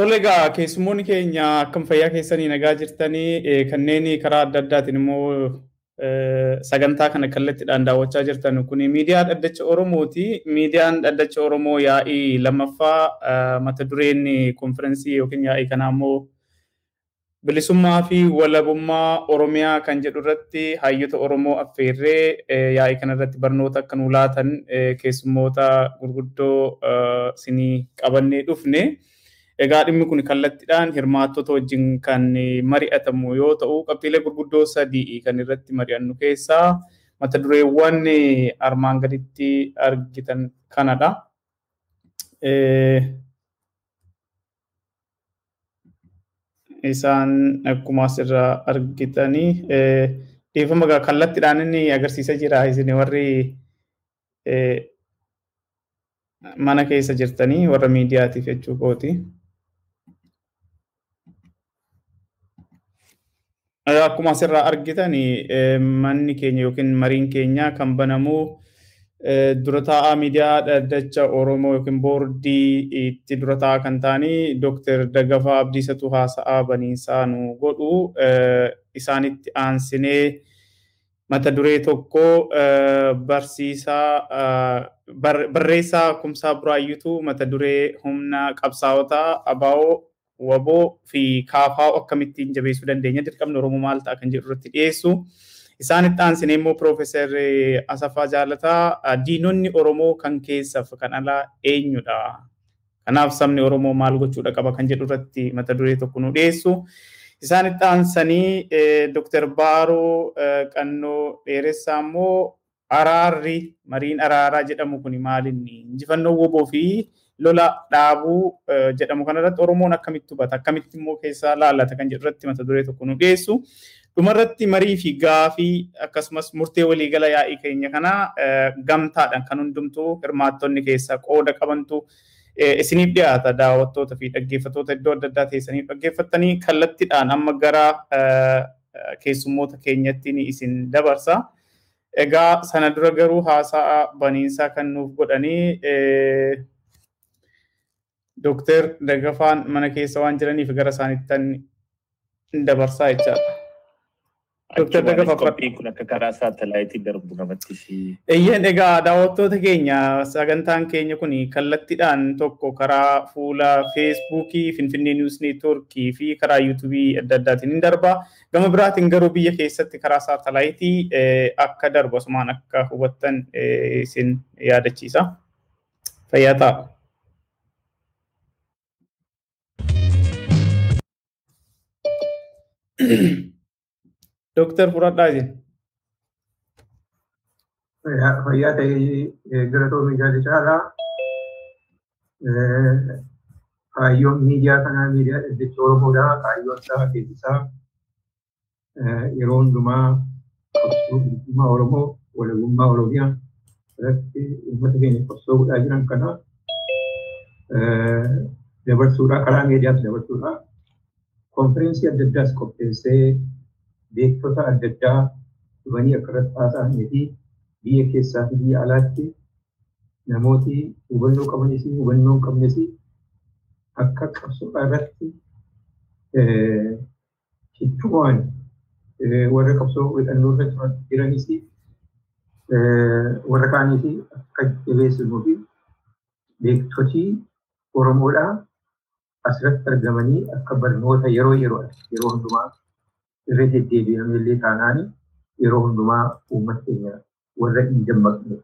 Tole egaa keessummoonni keenya akkam fayyaa keessanii nagaa jirtanii kanneen karaa adda addaatiin immoo sagantaa kana kallattiidhaan daawwachaa jirtan kun miidiyaa dhaddacha Oromooti. Miidiyaan dhaddacha Oromoo yaa'ii lammaffaa mata dureen konfirensii yookiin yaa'ii kanaa immoo bilisummaa fi walabummaa Oromiyaa kan jedhu irratti hayyoota Oromoo affeerree yaa'ii kana irratti barnoota akka nuu laatan keessummoota gurguddoo isinii qabannee dhufne. Egaa dhimmi kun kallattiidhaan hirmaattota wajjin kan mari'atamu yoo ta'u, qabxiilee gurguddoo sadii kan irratti mari'annu keessaa mata dureewwan armaan gaditti argitan kanadha. Isaan akkuma asirraa argitanii dhiifama kallattiidhaan inni agarsiisa jira isin warri mana keessa jirtanii warra miidiyaatiif jechuu kooti. Akkuma asirraa argitan manni keenya yookiin mariin keenya kan banamu dura taa'aa miidiyaa dhaddacha Oromoo yookiin boordii itti dura taa'aa kan ta'anii Dooktar Daggafaa Abdiisatu haasa'aa baniinsaa nu godhu. Isaanitti aansinee mata duree tokko barsiisaa barreessaa Kumsaa Buraayyuutu mata duree humna qabsaa'otaa abaa'oo waboo fi kaafaa akkamittiin jabeessuu dandeenya dirqamni Oromoo maal ta'a kan jedhu irratti dhiyeessu. Isaanitti aansinee immoo Piroofeesar Asaffaa Jaalataa diinonni Oromoo kan keessaaf kan alaa eenyudha? Kanaaf sabni Oromoo maal gochuudha qaba kan jedhu irratti mata duree tokko nu dhiyeessu. Isaanitti aansanii Dooktar Baaroo Qannoo Dheeressaa immoo araarri mariin araaraa jedhamu kun maalinni injifannoo woboo fi lola dhaabuu jedhamu kanarratti Oromoon akkamitti hubata akkamitti immoo keessaa laallata kan jedhu irratti mata duree tokko nu dhiyeessu. Dhumarratti marii fi gaafii akkasumas murtee waliigala yaa'ii keenya kana gamtaadhaan kan hundumtuu hirmaattonni keessaa qooda qabantu isiniif dhiyaata daawwattoota fi dhaggeeffattoota iddoo adda addaa teessanii dhaggeeffattanii kallattiidhaan amma gara keessummoota keenyatti isin dabarsa. Egaa sana dura garuu haasaa baniinsaa kan nuuf godhanii Dooktar Daggafaan mana keessa waan jiraniif gara isaaniitti dabarsaa jechaadha. Dooktar Daggafaa qophiin kun akka karaa saatalaayitii darbu namatti si. Eeyyeen egaa daawwattoota keenya sagantaan keenya kun kallattiidhaan tokko karaa fuula feesbuukii Finfinnee Niwus Neetwoorkii fi karaa yuutuubii adda addaatiin ni darba. Gama biraatiin garuu biyya keessatti karaa saatalaayitii akka darbu asumaan akka hubattan isin yaadachiisa. Fayyaa ta'a. Dooktar Furadhaa isin. Fayyaa ta'ee gara toomii jaalli caalaa kaayyoon miidiyaa kanaa miidiyaa dhaddacha Oromoodhaa kaayyoon isaa keessisaa yeroo hundumaa qabsoo Oromoo walabummaa Oromiyaa irratti uummata keenya qabsoo godhaa jiran kana dabarsuudhaa karaa miidiyaas dabarsuudhaa konfirensii adda addaas qopheessee beektota adda addaa dhufanii akka irratti haasa'anii fi biyya keessaa fi biyya alaatti namooti hubannoo qabanis hubannoo hin qabnes akka qabsoodhaa irratti ciccumaan warra qabsoo hidhannoo irra jiranis warra kaaniif akka jabeessinuu fi beektotii Oromoodhaa asirratti argamanii akka barnoota yeroo yeroo yeroo hundumaa irra deddeebi'ame illee taanaan yeroo hundumaa uummata keenya warra hin dammaqne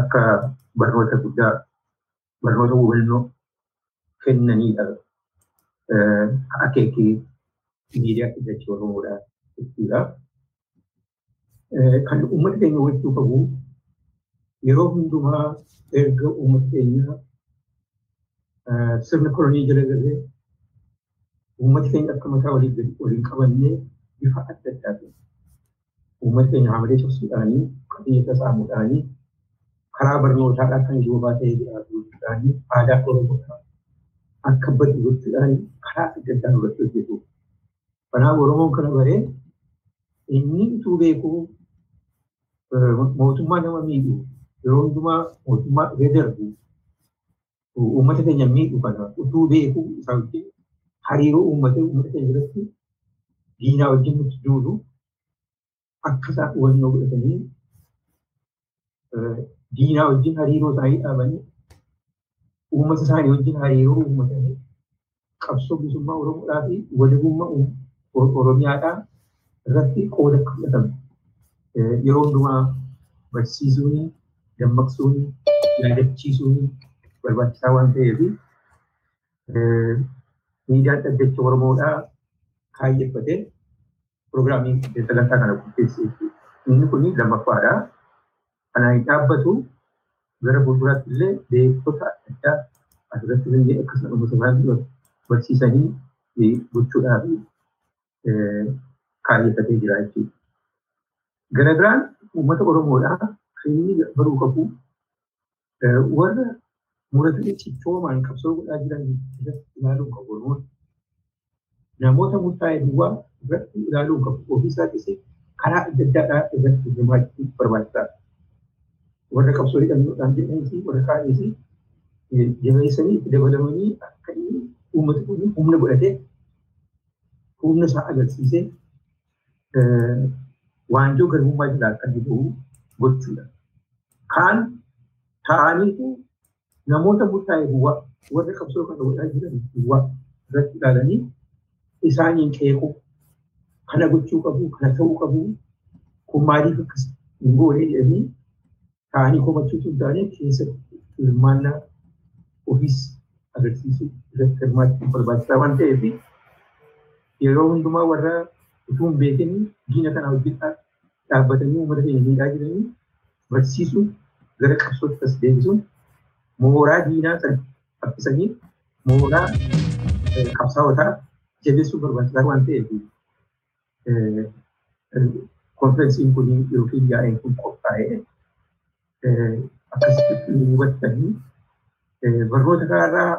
akka barnoota guddaa barnoota hubannoo kennaniidha. Akeekii miidiyaa dhaddacha Oromoodhaa jechuudha. Kan uummata keenya hubachuu qabu yeroo hundumaa erga uummata keenya sirna kolonii jala galee uummata keenya akka mataa waliin qabannee bifa adda addaatiin uummata keenya haamilee cabsuudhaanii qabiyyata saamuudhaanii karaa barnootaadhaa kan joobaa ta'ee jiraatuudhaanii aadaa oromoodhaa akka badu gochuudhaanii karaa adda addaa irratti hojjetu. Kanaaf Oromoon kana baree inni utuu beekuu mootummaa nama miidhu yeroo hundumaa mootummaa dhufee darbu uummata keenya miidhu kana utuu beekuu isaa wajjin hariiroo uummata uummata keenya biratti diinaa wajjin nuti duulu akka isaan hubannoo godhatanii diinaa wajjin hariiroo isaanii dhaabanii uummata isaanii wajjin hariiroo uummatanii qabsoo bilisummaa Oromoodhaa fi walabummaa Oromiyaadhaa irratti qooda akka fudhatan yeroo hundumaa barsiisuun dammaqsuun yaadachiisuun barbaachisaa waan ta'eef miidiyaan dhaggeessa Oromoodhaa kaayyeffatee piroogiraamii sagantaa kana qopheessee inni kun lammaffaadha. Kanaan dhaabbatu gara fuulduraatti illee beektota adda addaa asirratti illee akkasuma uummata isaanii barsiisanii gochuudhaaf kaayyeffatee jira jechuudha. Gara biraan uummata Oromoodhaa kan inni baruu qabu warra muratanii cichoomaan qabsoo godhaa jiran irratti ilaaluun qabu Oromoon. Namoota murtaa'e duwwaa irratti ilaaluun qabu. Ofiisaatis karaa adda addaadhaa irratti hirmaachuun barbaachisaadha. Warra qabsoo hidhannoodhaan jedhanii warra kaa'anii jabeessanii itti dabalamanii akka inni uummata kun humna godhatee humna isaa agarsiisee waanjoo garbummaa jalaa akka inni bahu gochuudha. Kaan ta'aniitu namoota murtaa'e duwwaa warra qabsoo kana godhaa jiran duwwaa irratti ilaalanii isaaniin qeequ kana gochuu qabu kana ta'uu qabu kun maaliif akkas hin goone jedhanii ta'anii komachuutu hin taane keessatti hirmaannaa ofiis agarsiisuu irratti hirmaachuun barbaachisaa waan ta'eef yeroo hundumaa warra utuu hin beekin diina kana wajjin dhaabbatanii uummata keenya miidhaa jiranii barsiisuun gara qabsootti as deebisuun mooraa diinaa sana haphisanii mooraa qabsaawotaa jabeessuu barbaachisaa waan ta'eef konferensiin kun yookiin yaa'een kun qophaa'ee akkasitti hubattanii barnoota kanarraa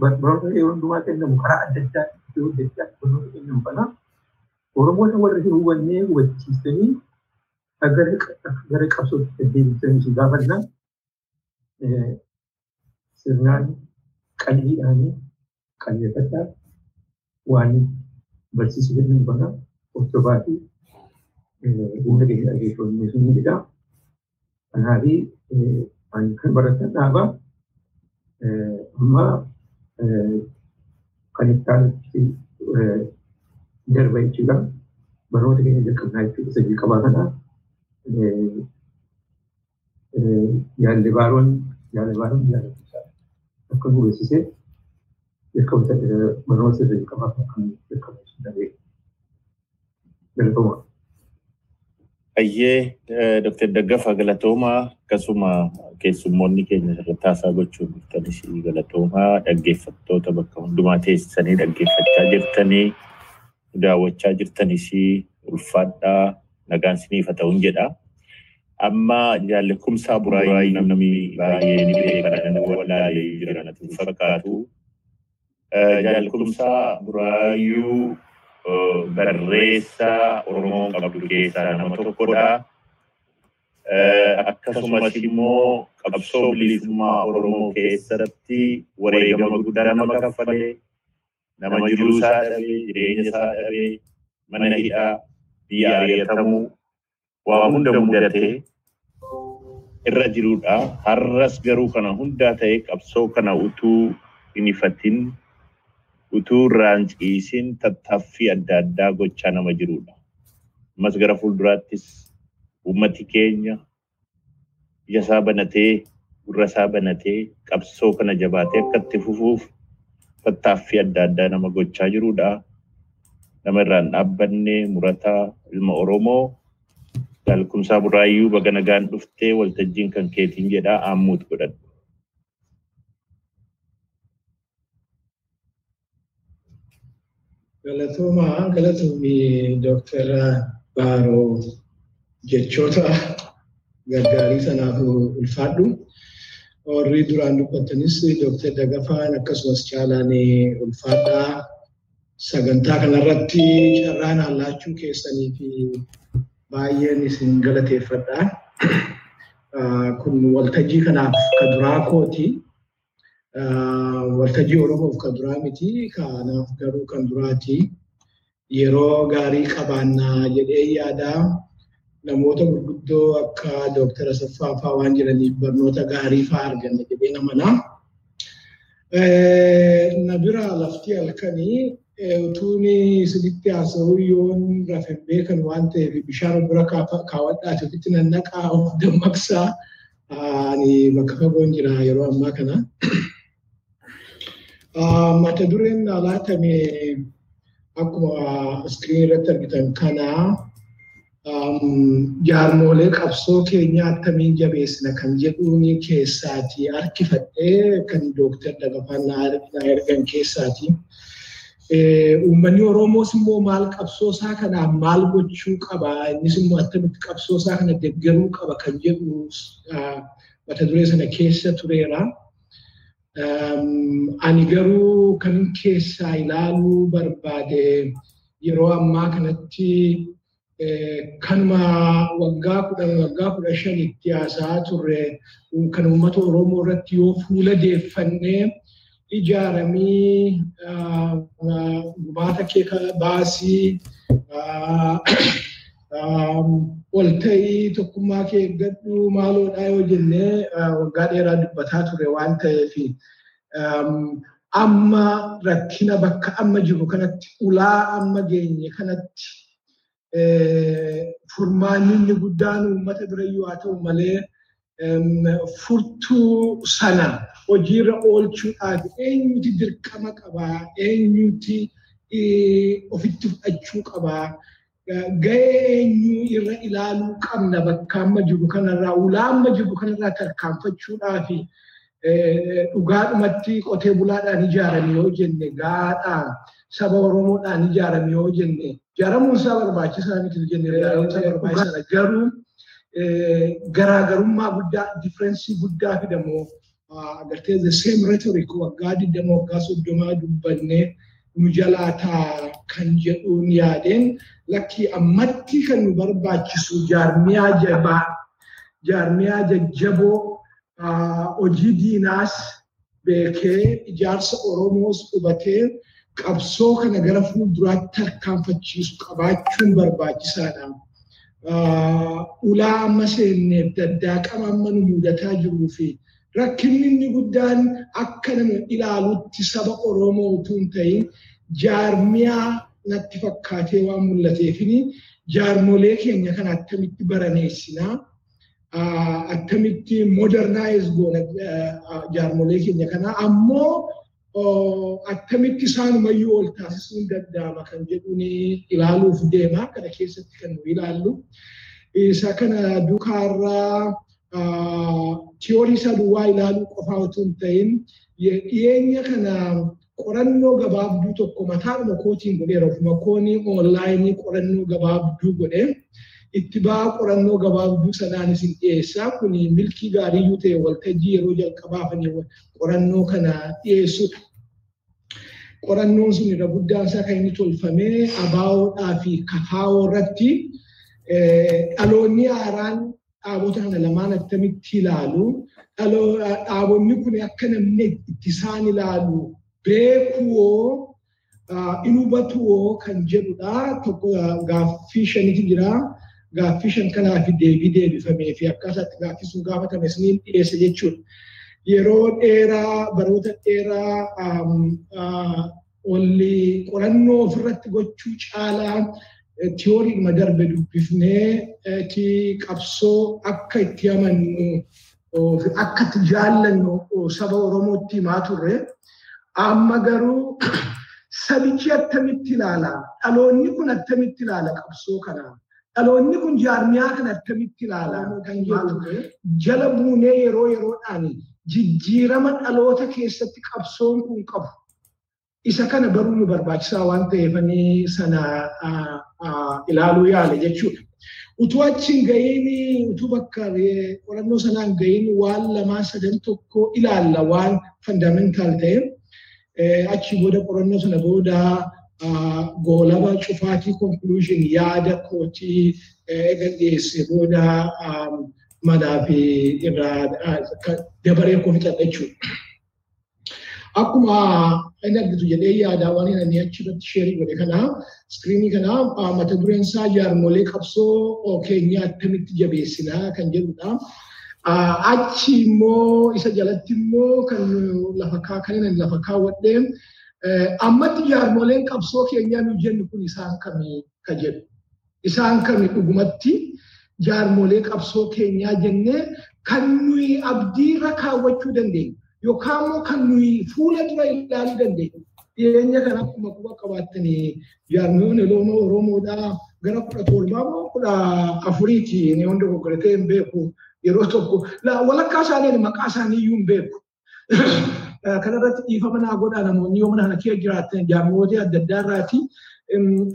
barnoota yeroo hundumaa kennamu karaa adda addaa iddoo adda addaa barnoota kennamu kana Oromoota warra hin hubannee hubachiistanii gara qabsootti deddeebisanii si gaafannaa sirnaan qalbiidhaanii qalbeeffadhaa waan barsiisu kennan kana hordofaa fi humna keenya dhageeffannee sun jedha. Kanaaf kan baratan dhaabaa amma kan itti aanutti darba jechuudha. Barnoota keenya jalqabnaa jechuudha. Isa jalqabaa kana yaalli baaroon jalqabata barnoota isa jalqabaa kan jalqabsiisu danda'e. Jalqabaa. Ayyee Dr. Daggafaa Galatoomaa akkasuma keessummoonni keenya irratti haasaa gochuun dhuftanis galatoomaa dhaggeeffattoota bakka hundumaa teessisanii dhaggeeffachaa jirtanii daawwachaa jirtanis ulfaadhaa nagaan siniif haa ta'uun jedha. Amma jaallekumsaa buraayii namni baay'ee ni beekan wallaalee jiran fakkaatu. Jaallekumsaa buraayuu barreessaa Oromoon qabdu keessaa nama tokkodha. Akkasumas immoo qabsoo bilisummaa Oromoo keessatti wareegama guddaa nama kaffalee nama jiruu isaa dhabee jireenya isaa dhabee mana hidhaa biyya ari'atamuu waa hunda mudatee irra jirudha. Har'as garuu kana hundaa ta'ee qabsoo kana utuu hin ifatin utuu irraan ciisin tattaaffii adda addaa gochaa nama jirudha. Ammas gara fuulduraattis uummati keenya ija isaa banatee gurra isaa banatee qabsoo kana jabaatee akka itti fufuuf tattaaffii adda addaa nama gochaa jirudha. Nama irraan dhaabbanne murataa ilma Oromoo jaalkumsaa buraayyuu baga nagaan dhuftee waltajjiin kan keetiin jedhaa aammuut godhadhu. Galatoomaa galatoomii Dooktara Baaroo jechoota gargaarii sanaaf ulfaadhu. Warri duraan dubbatanis Dooktar Dagafaan akkasumas caalaan ulfaadhaa sagantaa kanarratti carraan hallaachuu keessanii fi baay'een isin galateeffadha. Kun waltajjii kanaaf kan duraa kooti. waltajjii Oromoof kan duraa miti kanaaf garuu kan duraati. Yeroo gaarii qabaannaa jedhee yaadaa namoota gurguddoo akka Dooktar Asaffaa fa'aa waan jiraniif barnoota gaarii fa'aa arganna jedhee namanaa. Na bira lafti halkanii utuun sirriitti haasa'uu yoon rafin beekan waan ta'eef bishaan bira kaawwadhaa ofitti nannaqaa of dammaqsaa ani bakka fagoon jira yeroo ammaa kana. Mata dureen laatame akkuma iskiriin irratti argitan kanaa jaarmolee qabsoo keenya akkamiin jabeessina kan jedhuun keessaati harkifadhee kan dooktar Dagafaan na ergan keessaati. Uummanni Oromoos immoo maal qabsoo isaa kanaan maal gochuu qaba innis immoo akkamitti qabsoo isaa kana deeggaruu qaba kan jedhu mata duree sana keessa tureera. Ani garuu kan keessaa ilaaluu barbaade yeroo ammaa kanatti kanuma waggaa kudhan waggaa kudha shan itti haasaa turre kan uummata Oromoo irratti yoo fuula deeffannee ijaaramii gumaata kee baasii ol ta'ii tokkummaa kee eeggadhu maaloodhaa yoo jennee waggaa dheeraa dubbataa ture waan ta'eef amma rakkina bakka amma jiru kanatti ulaa amma geenye kanatti furmaanni guddaan uummata birayyuu haa ta'u malee furtuu sana hojiirra oolchuudhaaf eenyuti dirqama qabaa eenyuti ofitti fudhachuu qabaa ga'ee eenyuu irra ilaaluu qabna bakka amma jiru kanarraa ulaa amma jiru kanarraa tarkaanfachuudhaaf dhugaadhumatti qotee bulaadhaan ijaarame yoo jenne gaadhaan saba Oromoodhaan ijaarame yoo jenne ijaaramuun isaa barbaachisaa miti jenne ijaaramuun isaa barbaachisaa garuu garaagarummaa guddaa differensii guddaa fidamoo agartee the same rhetoric waggaa digdama waggaa soddomaa dubbannee nu jalaa taa kan jedhuun yaadeen lakkii ammatti kan nu barbaachisu jaarmiyaa jabaa jaarmiyaa jajjaboo hojii diinaas beekee ijaarsa Oromoos hubatee qabsoo kana gara fuulduraatti tarkaanfachiisu qabaachuun barbaachisaadha. Ulaa amma seenneef daddaaqama amma nu mudataa jiruu fi rakkinni inni guddaan akka nama ilaalutti saba Oromoo utuu hin ta'in jaarmiyaa natti fakkaatee waan mul'ateefini jaarmolee keenya kana akkamitti baraneessinaa akkamitti modernaayiz goona jaarmolee keenya kana. Ammoo akkamitti isaanumayyuu ol taasisuun danda'ama kan jedhuun ilaaluuf deema. Kana keessatti kan nu ilaallu. Isa kana dukaarraa tiyoorii isa duwwaa ilaaluu qofaa otoo hin ta'in dhiyeenya kana qorannoo gabaabduu tokko mataadhuma kootiin godheera ofuma koonii oonlaayinii qorannoo gabaabduu godhee itti ba'aa qorannoo gabaabduu sanaan isin dhiyeessaa kun milkii gaariiyyuu ta'e waltajjii yeroo jalqabaafanii qorannoo kana dhiyeessudha. Qorannoon sun irra guddaan isaa kan inni tolfamee abaawoodhaa fi kafaawoo irratti dhaloonni haaraan dhaabota kana lamaan akkamitti ilaalu dhaabonni kun akka namni itti isaan ilaalu beekuwoo in hubatuwoo kan jedhudha. Tokko gaaffii shanitu jira. Gaaffii shan kanaaf deebii deebifamee fi akkaasaatti gaaffii sun gaafatame isiniin dhiyeesse jechuudha. Yeroo dheeraa baroota dheeraa olli qorannoo ofirratti gochuu caalaa tiyooriidhuma darbe dubbifnee qabsoo akka itti amannu akka itti jaallannu saba Oromootti himaa turre. Amma garuu sabichi attamitti ilaala? Dhaloonni kun attamitti ilaala qabsoo kanaa? Dhaloonni kun jaarmiyaa kana attamitti ilaala? Kan jedhu jala buunee yeroo yeroodhaan jijjiirama dhaloota keessatti qabsoon kun qabu. Isa kana baruu nu barbaachisaa waan ta'eefanii sana ilaaluu yaala jechuudha. Utuu achi hin ga'iin utuu bakka qorannoo sanaan ga'iin waan lamaa sadan tokko ilaalla waan fandamentaal ta'e. Achi booda qorannoo sana booda goolaba cufaatii konkuluushin yaada kootii eega dhiyeesse booda madaa fi irraa dabaree koo fixadha jechuudha. Akkuma inni argitu jedhee yaadaa waan inni achirratti sheerii godhe kana iskiriinii kana mata dureen isaa jaarmolee qabsoo keenyaa akkamitti jabeessinaa kan jedhudha. Achi immoo isa jalatti immoo kan lafa kaa kan inni lafa kaawwadhee ammatti jaarmoleen qabsoo keenyaa nu jennu kun isaan kami ka jedhu. Isaan kami dhugumatti jaarmolee qabsoo keenyaa jennee kan nuyi abdiirra kaawwachuu dandeenyu. Yookaan immoo kan nuyi fuula dura ilaaluu dandeenyu. Dhiyeenya kana akkuma quba qabaattanii jaarmoonni loonoo Oromoodhaa gara kudha torbaa moo kudha afuriiti ni hunda goggoratee hin beeku yeroo tokko walakkaa isaanii maqaa isaanii iyyuu hin beeku. Kanarratti dhiifama naa godhaa namoonni yoo mana kana keessa jiraatan jaarmoota adda addaa irraati.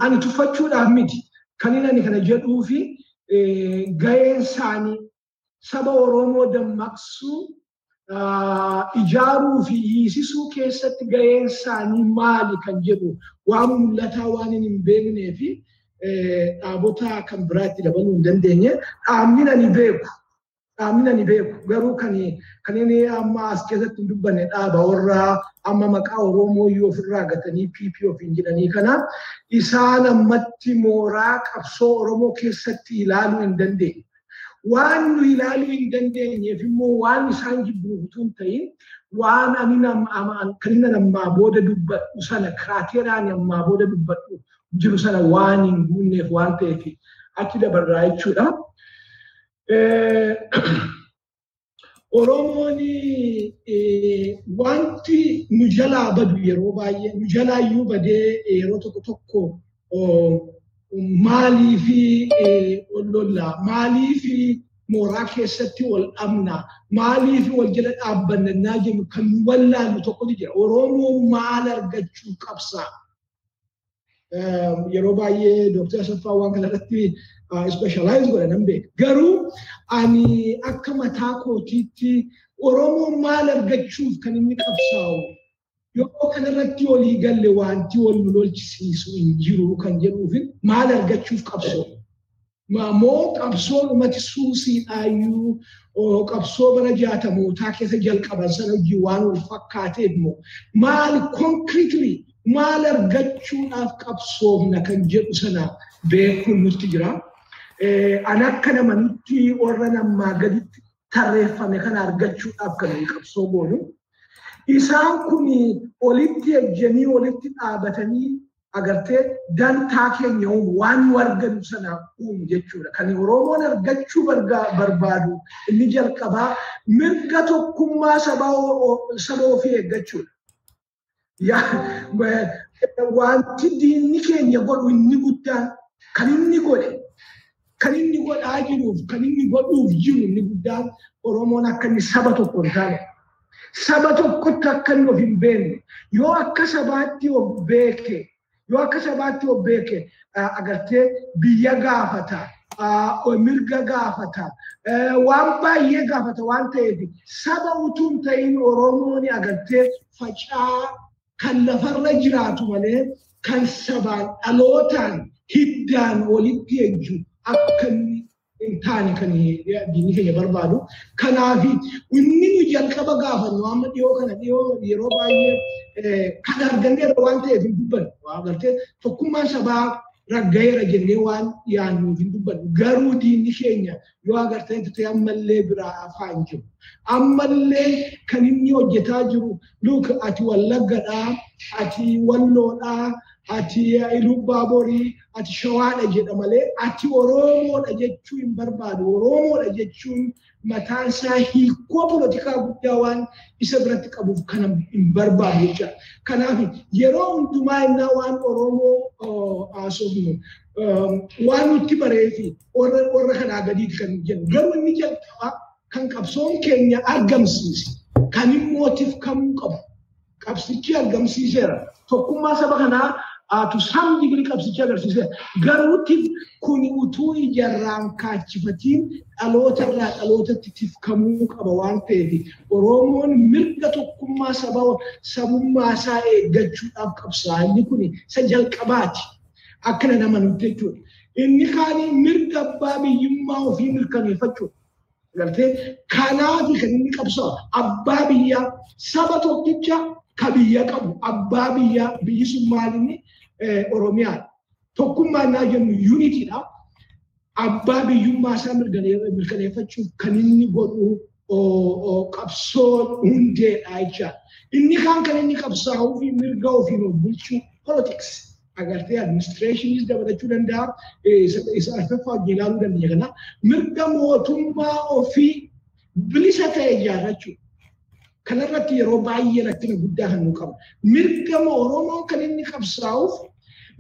Ani tuffachuudhaaf miti. Kan inni kana jedhuu fi gaheen isaanii saba Oromoo dammaqsuu ijaaruu fi hiisisuu keessatti gaheen isaanii maali kan jedhu waan mul'ataa waan hin beeknee fi dhaabota kan biraatti dabaluu hin dandeenye dhaabni ani beeku. Dhaabni ani beeku garuu kan inni amma as keessatti hin dubbanne dhaaba warra amma maqaa Oromoo yoo ofirraa gatanii PP ofiin jedhanii kana isaan ammatti mooraa qabsoo Oromoo keessatti ilaaluu hin dandeenye. Waan nu ilaaluu hin dandeenyeef immoo waan isaan jibbu utuu hin ta'in waan ani ammaa booda dubbadhu sana kiraateeraan ammaa booda dubbadhu jiru sana waan hin guunneef waan ta'eef achi dabarraa jechuudha. Oromoon wanti nu jalaa badu yeroo baay'ee nu jalaa iyyuu badee yeroo tokko tokko maalii fi wal lolla maalii fi mooraa keessatti wal dhabna maalii fi wal jala dhaabbannaa jennu kan wallaallu tokkotu jira oromoo maal argachuu qabsaa yeroo baay'ee dooktar Asaffaa waan kanarratti ispeeshaalaayiz godhan beeka garuu ani akka mataa kootiitti oromoo maal argachuuf kan inni qabsaa'u yoo kanarratti olii galle wanti wal nu lolchisiisu hin jiru kan jedhuuf maal argachuuf qabsoo. Moo qabsoon uumati suusiidhaayyuu qabsoo bara jaatamootaa keessa jalqaban sana hojii waan wal fakkaateef moo maal konkriitli maal argachuudhaaf qabsoofna kan jedhu sana beekuun nutti jira. An akka nama nutti warra namaa gaditti tarreeffame kana argachuudhaaf kan qabsoo goonu. Isaan kun olitti ejjanii olitti dhaabatanii agartee dantaa keenya uumu waan nu argannu sana uumu jechuudha. Kan Oromoon argachuu barbaadu inni jalqabaa mirga tokkummaa saba ofii eeggachuudha. Wanti diinni keenya godhu inni guddaan kan inni godhe kan inni godhaa jiruuf kan inni godhuuf jiru inni guddaan Oromoon akka inni saba tokko hin taane. Saba tokkotti akka inni of hin beekne yoo akka sabaatti of beeke yoo akka sabaatti of beeke agartee biyya gaafata mirga gaafata waan baay'ee gaafata waan ta'eef saba utuu hin ta'in oromoon agartee facaa kan lafarra jiraatu malee kan sabaan dhalootaan hiddaan walitti ejju akka inni hin taane kan diinni keenya barbaadu. Kanaaf inni jalqaba gaafannu amma dhiyoo kana dhiyoo yeroo baay'ee kan arganneerra waan ta'eef hin dubbannu. Agartee tokkummaan sabaa raggayeera jennee waan yaannuuf hin dubbannu. Garuu diinni keenya yoo agartee ta'e ammallee biraa afaan jiru. Ammallee kan inni hojjetaa jiru luuk ati wallaggadhaa, ati walloodhaa, ati ilubbaaborii, ati shawaadha jedha malee ati oromoodha jechuu hin barbaadu. Oromoodha jechuun mataan isaa hiikoo polotikaa guddaa waan isa biratti qabuuf kana hin barbaadu jechuudha. Kanaaf yeroo hundumaa innaa waan oromoo haasofnu waan nutti baree fi warra kanaa gadiiti kan jennu. Garuu inni jalqabaa kan qabsoon keenya argamsiise kan immootiif kamuu qabu. Qabsichi argamsiiseera. Tokkummaa saba kanaa atu sam digrii qabsicha agarsiise garuutti kun utuu ijarraan kaachifatiin dhaloota irraa dhalootatti tifkamuu qaba waan ta'eef Oromoon mirga tokkummaa saba sabummaa isaa eeggachuudhaaf qabsaa inni kun isa jalqabaati akkana nama nuti jechuudha. Inni kaan mirga abbaa biyyummaa ofii mirkaneeffachuudha. Gartee kanaaf kan inni qabsaa'u abbaa biyyaa saba tokkicha ka biyya qabu abbaa biyyaa biyyi sun maalinni Mirkaneeffachuuf kan inni godhu qabsoon hundeedha jechaadha. Inni kaan kan inni qabsaa'uu fi mirga ofiin of bulchuu politics. agartee administreeshiniis dabalachuu danda'a. Isa arfaffaa wajjin ilaaluu dandeenya kana mirga mootummaa ofii bilisa ta'e ijaarrachuu. Kanarratti yeroo baay'ee rakkina guddaa kan nu qabu. Mirga Oromoon kan inni qabsaa'uuf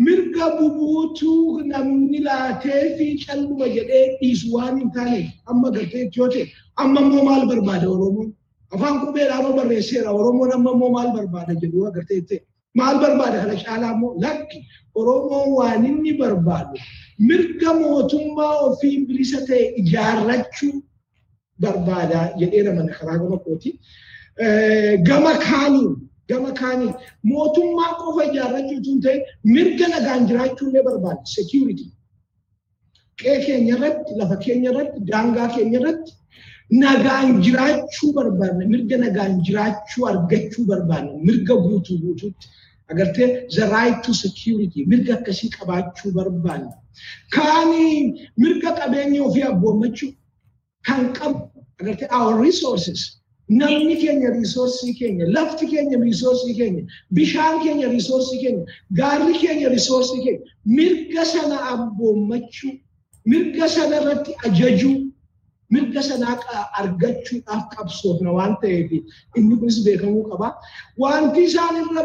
mirga bubuutuu namni laatee fi calluma jedhee dhiisu waan hin taane amma gartee yoo ta'e amma immoo maal barbaada Oromoon? Afaan qubeedhaan barreesseera Oromoon amma immoo maal barbaada jedhu agartee ta'e. maal barbaada kana caalaa immoo lakki Oromoon waan inni barbaadu mirga mootummaa ofii bilisa ta'e ijaarrachuu barbaada jedheera mana karaa gama kooti. Gama kaaniin mirga nagaan jiraachuu illee barbaada security. Qe'ee keenya irratti lafa keenya irratti daangaa keenya irratti nagaan jiraachuu barbaadna mirga nagaan jiraachuu argachuu barbaadna mirga guutuu guutuutti agartee the right to security mirga akkasii qabaachuu barbaadna kaani mirga qabeenya ofii abboommachuu kan qabu agartee our resources namni keenya riisoorsii keenya lafti keenya riisoorsii keenya bishaan keenya riisoorsii keenya gaarri keenya riisoorsii keenya mirga sana abboommachuu mirga sana irratti ajajuu mirga sanaa argachuudhaaf qabsoofna waan ta'eef inni kunis beekamuu qaba. Wanti isaan irra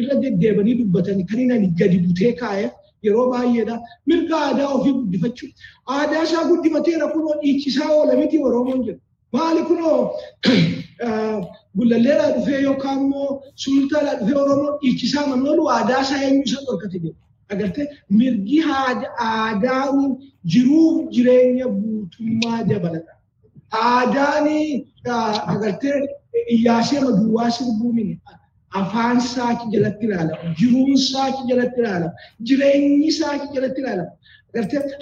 irra deddeebanii dubbatanii kan inni gadi butee kaa'e yeroo baay'eedha. Mirga aadaa ofii guddifachuu. Aadaa isaa guddifateera kunoo dhiichisaa oola miti Oromoon jedhu. Maali kunoo gullalleedhaa dhufee yookaan immoo sulultaadhaa dhufee Oromoon dhiichisaa mamnoolu aadaa isaa eenyu isa dhorkate jedhu. Agartee mirgi aadaan jiruuf jireenya guutummaa dabalata. Aadaan agartee iyyaasee maduwwaa sirbuu mini afaan saaki jalatti ilaalama, jiruun saaki jalatti ilaalama, jireenyi saaki jalatti ilaalama.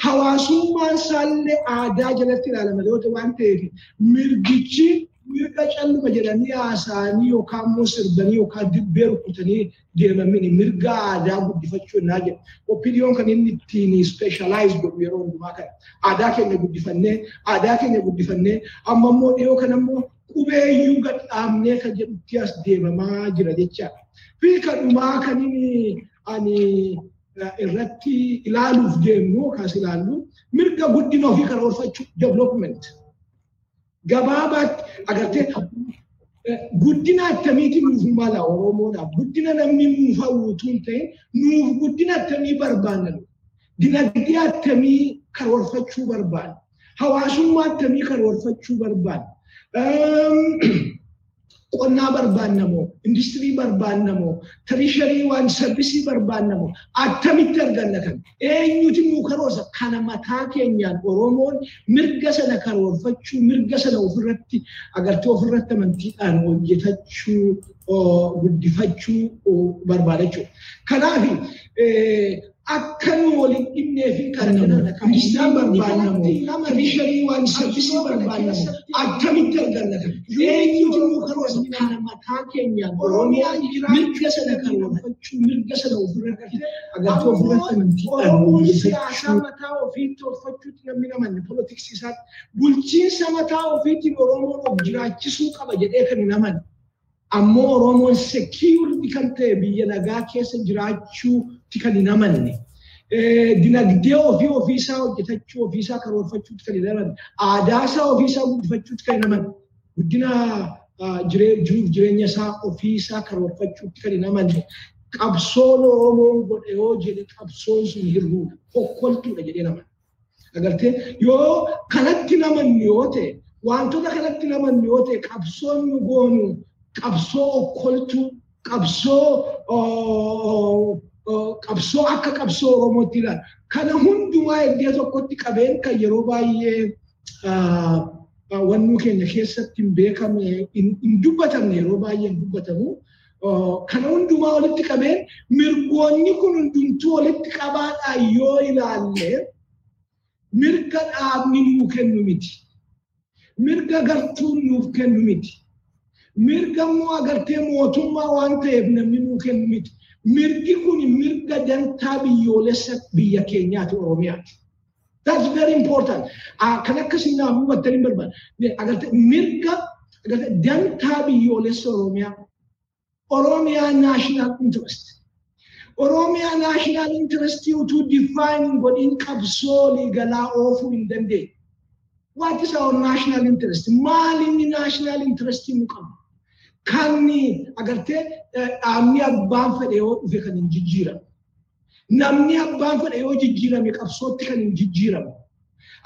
Hawaasummaan isaallee aadaa jalatti ilaalama yoo ta'u waan ta'eef mirgichi mirga calluma jedhanii haasa'anii yookaan immoo sirbanii yookaan dibbee rukutanii deemamin mirga aadaa guddifachuu innaa jedhu. Opiniyoon kan inni ittiin speeshaalaayiz godhu yeroo hundumaa kana. Aadaa keenya guddifannee, aadaa keenya guddifannee, amma immoo dhiyoo kana immoo qubeeyyuu gadhaabnee kan jedhutti as deemamaa jira jechaadha. Fi kadhumaa kan inni ani irratti ilaaluuf deemnu kaas ilaallu mirga guddina ofii karoorfachuu development. Gabaabaatti agartee guddina akkamiitiin nuuf mala Oromoodhaaf guddina namni nuuf hawwuutu hin ta'in nuuf guddina akkamii barbaanna dinagdee akkamii karoorfachuu barbaanna hawaasummaa akkamii karoorfachuu barbaanna barbaanna moo akkamitti arganna kan eenyuti nuu karoorsa kana mataa keenyaan oromoon mirga sana karoorfachuu mirga sana ofirratti agartee ofirratti amantiidhaan hojjetachuu guddifachuu barbaadachuu kanaaf akka nu waliin dhinnee fi qarqara kamisaan barbaannamu tirisharii waan sarbisii barbaannamu akkamitti arganna kan eenyuti nuu karoorsa kana mataa keenyaan oromiyaa mirga sana karoorfachuu mirga sana ofirratti agartee ofirratti amantiidhaan hojjetachuu mataa ofiitti tolfachuutti namni namanne poolitiksii isaatti bulchiinsa mataa ofiitiin oromoon of jiraachisuu qaba jedhee kan hin amanne ammoo oromoon sekiuriti kan ta'e biyya nagaa keessa jiraachuutti kan hin amanne. Dinagdee ofii ofiisaa hojjetachuu ofiisaa karoorfachuutti kan hin amanne. Aadaa isaa ofiisaa guddifachuutti kan hin amanne. Guddina jiruuf jireenya isaa ofiisaa karoorfachuutti kan hin amanne. Qabsoon Oromoon godhe yoo jedhe qabsoon sun hirruudha. Okkoltuudha jedhee naman. Agartee yoo kanatti namanni yoo ta'e wantoota kanatti namanni yoo ta'e qabsoon nu goonu qabsoo okkoltuu qabsoo qabsoo akka qabsoo Oromootti ilaala. Kana hundumaa iddoo tokkotti qabeen kan yeroo baay'ee wannuu keenya keessatti hin beekamne hin dubbatamne yeroo baay'ee hin dubbatamu. Kana hundumaa walitti qabeen mirgoonni kun hundumtuu walitti qabaadhaan yoo ilaalle mirga dhaabni nuu kennu miti. mirga gartuun nuuf kennu miti. Mirga immoo agartee mootummaa waan ta'eef namni nuuf kennu miti. Mirgi kun mirga dantaa biyyoolessa biyya keenyaati Oromiyaati. That's very important. Kan akkasii naaf hubattanii barbaada. Agartee mirga dantaa biyyoolessa Oromiyaa. Oromiyaa national interest. Oromiyaa national interest utuu define godhin qabsoo liigalaa oofuu hin dandeenye. What is our national interest? Maal inni national interest nu qabu? Kan agartee dhaabni abbaan fedhe yoo dhufe kan hin jijjiiramu. Namni abbaan fedhe yoo jijjiirame qabsootti kan hin jijjiiramu.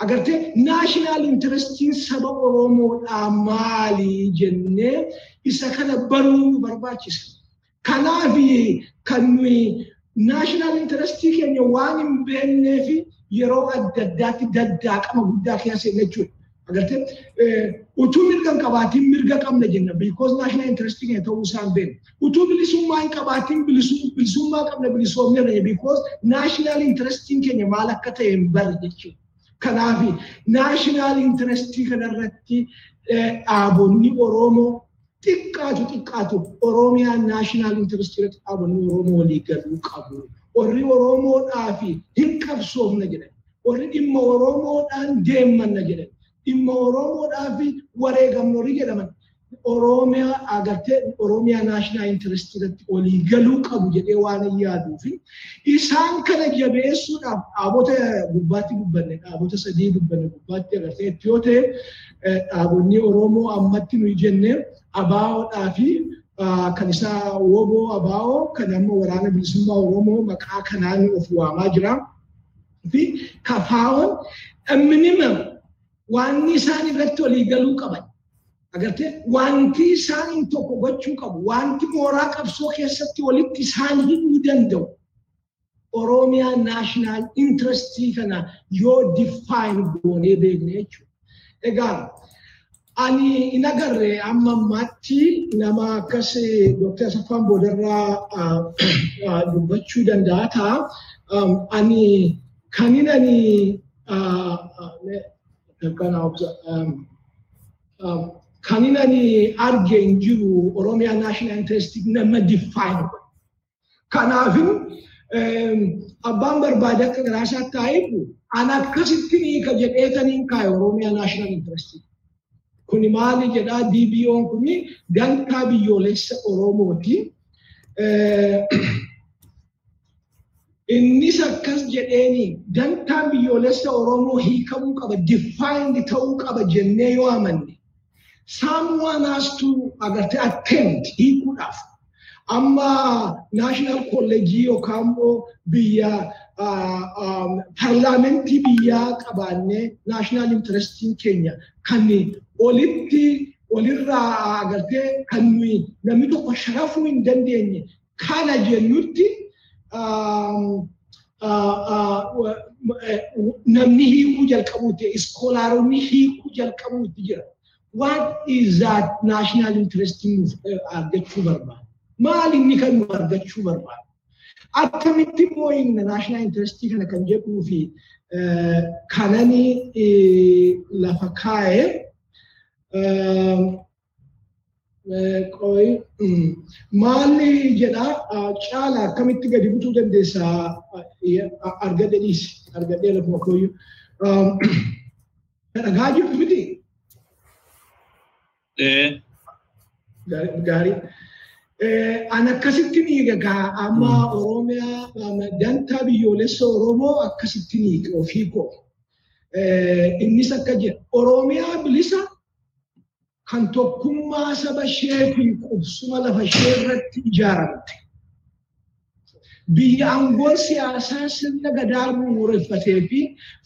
Agartee national interestiin saba Oromoodhaa maali jennee isa kana baruu barbaachisa. Kanaaf kan nuyi national interestii keenya waan hin beekneef yeroo adda addaatti daddaaqama guddaa keessa jechuudha. Agartee utuu mirga qabaatiin mirga qabna jenna because national interestii keenya ta'uu isaa hin beekne. Utuu bilisummaa hin qabaatiin bilisummaa qabna bilisoomne jenna because national interestiin keenya maal akka ta'e hin barre jechuudha. Kanaaf national interestii kanarratti dhaabonni Oromoo xiqqaatu xiqqaatu Oromiyaa national interestii irratti dhaabonni Oromoo walii galuu qabu. Warri Oromoodhaa fi hin qabsoofna jedhan. Warri dhimma Oromoodhaan deemanna jedhan. Dhimma Oromoodhaa fi wareegamna warri jedhaman. Oromiyaa agartee Oromiyaa national interestii irratti walii galuu qabu jedhee waan hin yaaduu fi isaan kana jabeessuudhaaf dhaabota gubbaatti dubbanne dhaabota sadii dubbanne gubbaatti agartee itti yoo ta'e dhaabonni Oromoo ammatti nuyi jennee abaawoodhaa fi kan isaa woboo abaawoo kan amma waraana bilisummaa Oromoo maqaa kanaan of waamaa jira. Fi kafaawoon minimum waan isaan irratti walii galuu qaban. Agartee wanti isaan tokko gochuu qabu wanti mooraa qabsoo keessatti walitti isaan hidhuu danda'u. Oromiyaa naashinaal intirestii kana yoo define goonee beekne jechuudha. Egaa ani hin agarre amma ammaatti nama akkas Dooktar Asaffaan Boodarraa dubbachuu danda'a ta'a. Ani kanin ani 약간 없어. 음, 어, ካኒነኒ አርጌን ጅሩ ኦሮሚያ ናሽናል ኢንትረስት ነመ ዲፋይን ከናፍን አባን በርባደ ከራሳ ታይቡ አናት ከስትኒ ከጀዴተኒን ካይ ኦሮሚያ ናሽናል ኢንትረስት ኩኒ ማሊ ጀዳ ዲቢዮን ኩኒ ገንታ ቢዮሌሰ ኦሮሞቲ Innis akkas jedheeni dantaan biyyoolessa Oromoo hiikamuu qaba, defined ta'uu qaba jennee yoo amanne. Someone has to agartee attempt hiikuudhaaf. Amma naashinaal kolleejii yookaan immoo biyya paarlaamentii biyyaa qabaannee naashinaal intirestiin keenya kan olitti olirraa agartee kan namni tokko sharafuu hin dandeenye kana jennutti namni hiikuu jalqabuuti iskoolaaronni hiikuu jalqabuuti jira. What is that national interest argachuu barbaada? Maal inni kan nu argachuu barbaada? Akkamitti immoo inni national interest kana kan jedhuu fi kanani lafa kaa'ee Maalli jedha caala akkamitti gadi butuu dandeessa argadhe dhiisi argadhee lafuma kooyyuu. Dhagaa jirtu miti? Gaarii. An akkasitti egaa amma Oromiyaa dantaa biyyoolessa Oromoo akkasitti hiike ofii koo. Innis akka jedha Oromiyaa bilisa kan tokkummaa saba ishee fi qubsuma lafa ishee irratti ijaaramte. Biyya aangoon siyaasaa sirna gadaa bu'uureffatee fi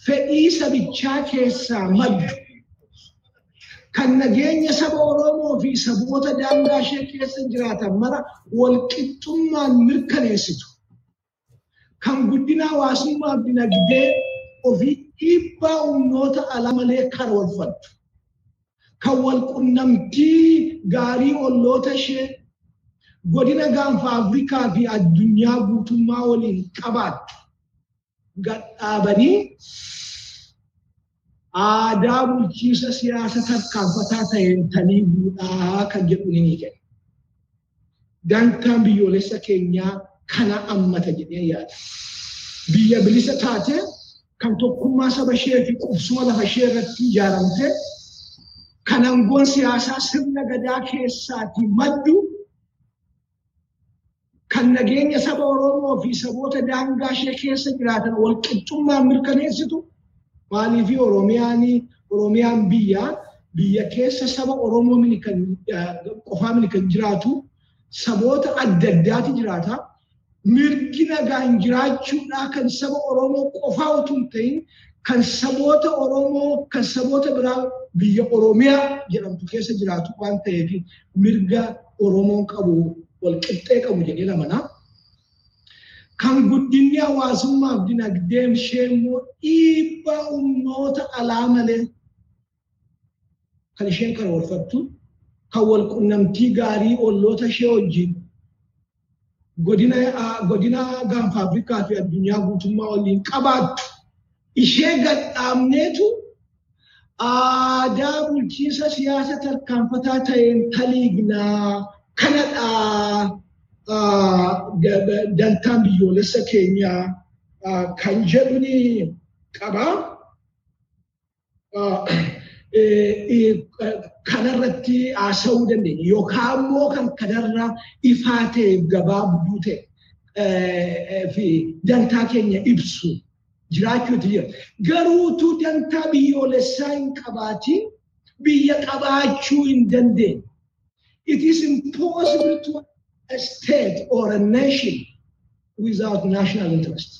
fedhii sabichaa keessaa maddu. Kan nageenya saba Oromoo fi saboota daangaa ishee keessa jiraatan mara walqixxummaan mirkaneessitu. Kan guddina hawaasummaa dinagdee ofii dhiibbaa humnoota ala malee karoorfattu. Kan wal qunnamtii gaarii olloota ishee godina gaanfa Afrikaa fi addunyaa guutummaa waliin qabaattu gadhaabanii aadaa bulchiisa siyaasa tarkaanfataa ta'een tanii buudhaa kan jedhu ni kenna. Dantaan biyyoolessa keenyaa kana ammata jedhee yaada. Biyya bilisa taate kan tokkummaa saba ishee fi qubsuma lafa ishee irratti ijaaramte kan aangoon siyaasaa sirna gadaa keessaatii maddu kan nageenya saba Oromoo fi saboota daangaa ishee keessa jiraatan wal qixxummaan mirkaneessitu maaliif Oromiyaan Oromiyaan biyya biyya keessa saba Oromoo kan qofaa kan jiraatu saboota adda addaati jiraata. Mirgi nagaan jiraachuudhaa kan saba Oromoo qofaa utuu hin ta'in kan saboota Oromoo kan saboota biraa biyya Oromiyaa jedhamtu keessa jiraatu waan ta'eef mirga Oromoon qabu walqixxee qabu jedhee lamanaa. Kan guddinni hawaasummaaf dinagdeen ishee immoo dhiibbaa humnoota alaa malee kan isheen karoorfattu kan wal qunnamtii gaarii olloota ishee wajjin godina gaanfa Afrikaa fi addunyaa guutummaa waliin qabaattu ishee gadhaabneetu aadaa bulchiinsa siyaasa tarkaanfataa ta'een taliignaa kanadhaa dantaan biyyoolessa keenyaa kan jedhuni qaba. Kanarratti haasa'uu dandeenya yookaan immoo kan kanarra ifaa ta'e gabaabduu ta'e fi dantaa keenya ibsu jiraachuutu jira. Garuutu dantaa biyyoolessaa hin qabaatiin biyya qabaachuu hin dandeenye. It is impossible to a state or a nation without national interest.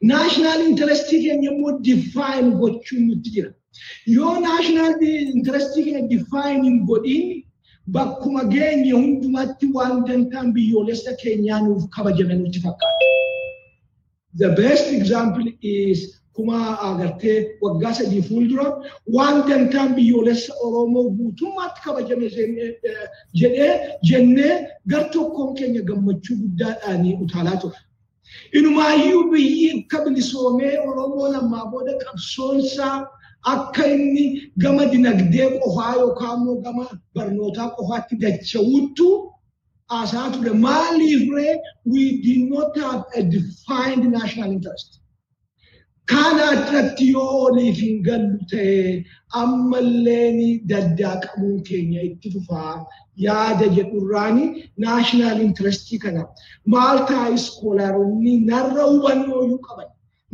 National interest keenya immoo define gochuun nutti jira. Yoo national interest keenya define hin godhin bakkuma geenye hundumatti waan dantaan biyyoolessa keenyaa nuuf kabajame nutti fakkaata. The best example is kuma agartee waggaa sadii fuuldura waan dantaan biyyoolessa Oromoo guutummaatti kabajame jedhee jennee gar tokkoon keenya gammachuu guddaadhaan utaalaa ture. Inumaayyuu biyyi akka bilisoomee Oromoo lammaa booda qabsoonsaa akka inni gama dinagdee qofaa yookaan immoo gama barnootaa qofaatti dacha'uuttu haasaa ture. Maaliif ree we did not have a defined national interest. Kana irratti yoo oliif hin gallu ta'e ammallee daddaaqamuun keenya itti fufaa yaada jedhurraani naashinaal intirestii kana maal ta'a iskoolaaronni narra hubannoo iyyuu qaban.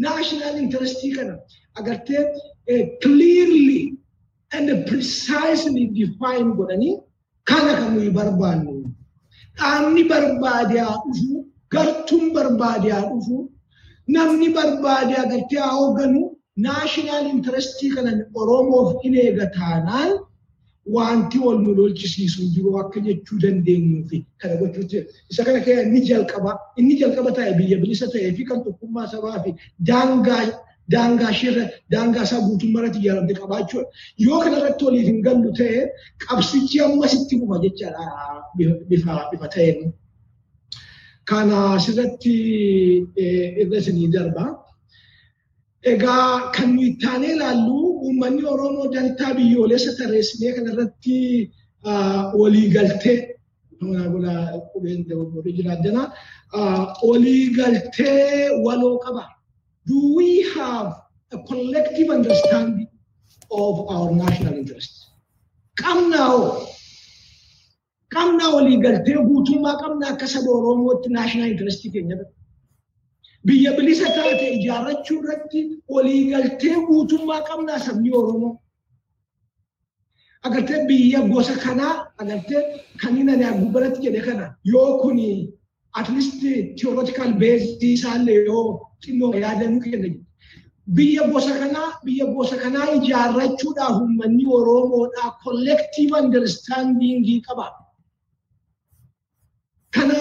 Naashinaal intirestii kana agartee clearly and precisely define godhanii kana kan nuyi barbaannu. Dhaabni barbaade haa dhufu, gartuun barbaade haa dhufu, namni barbaade agartee haa hoogganu naashinaal intirestii kanan Oromoof in eega taanaan wanti wal nu lolchisiisu jiru akka jechuu dandeenyuu fi kana gochuutti isa kana keessa inni jalqaba inni jalqaba ta'e biyya bilisa ta'ee fi kan tokkummaa sabaa fi daangaa daangaa ishee daangaa isaa guutummaa irratti ijaaramte qabaachuudha. Yoo kana irratti waliif hin gallu ta'e qabsichi ammasitti bu'a jechaadha bifa ta'een. Kana asirratti irra isinii darba. Egaa kan nuyi taanee ilaallu uummanni Oromoo dantaa biyyoolessa tarreessinee kanarratti walii galtee walii galtee waloo qaba. Do we have a collective understanding of our national interest? Qabnaa hoo? Qabnaa walii galtee guutummaa qabnaa akka saba Oromootti national interest keenya biyya bilisa taate ijaarrachuu irratti waliigaltee guutummaa qabnaa sabni Oromoo. Agartee biyya gosa kanaa agartee kan inni ani gubbaratti jedhe kana yoo kuni አትሊስት ቲዎሬቲካል ቤዝ ሳለ ዮ ጥሎ ያደንቅ የለኝ ብየ ቦሰከና ብየ ቦሰከና ijaarrachuudha uummanni oromoodha ኮሌክቲቭ አንደርስታንዲንግii qaba kana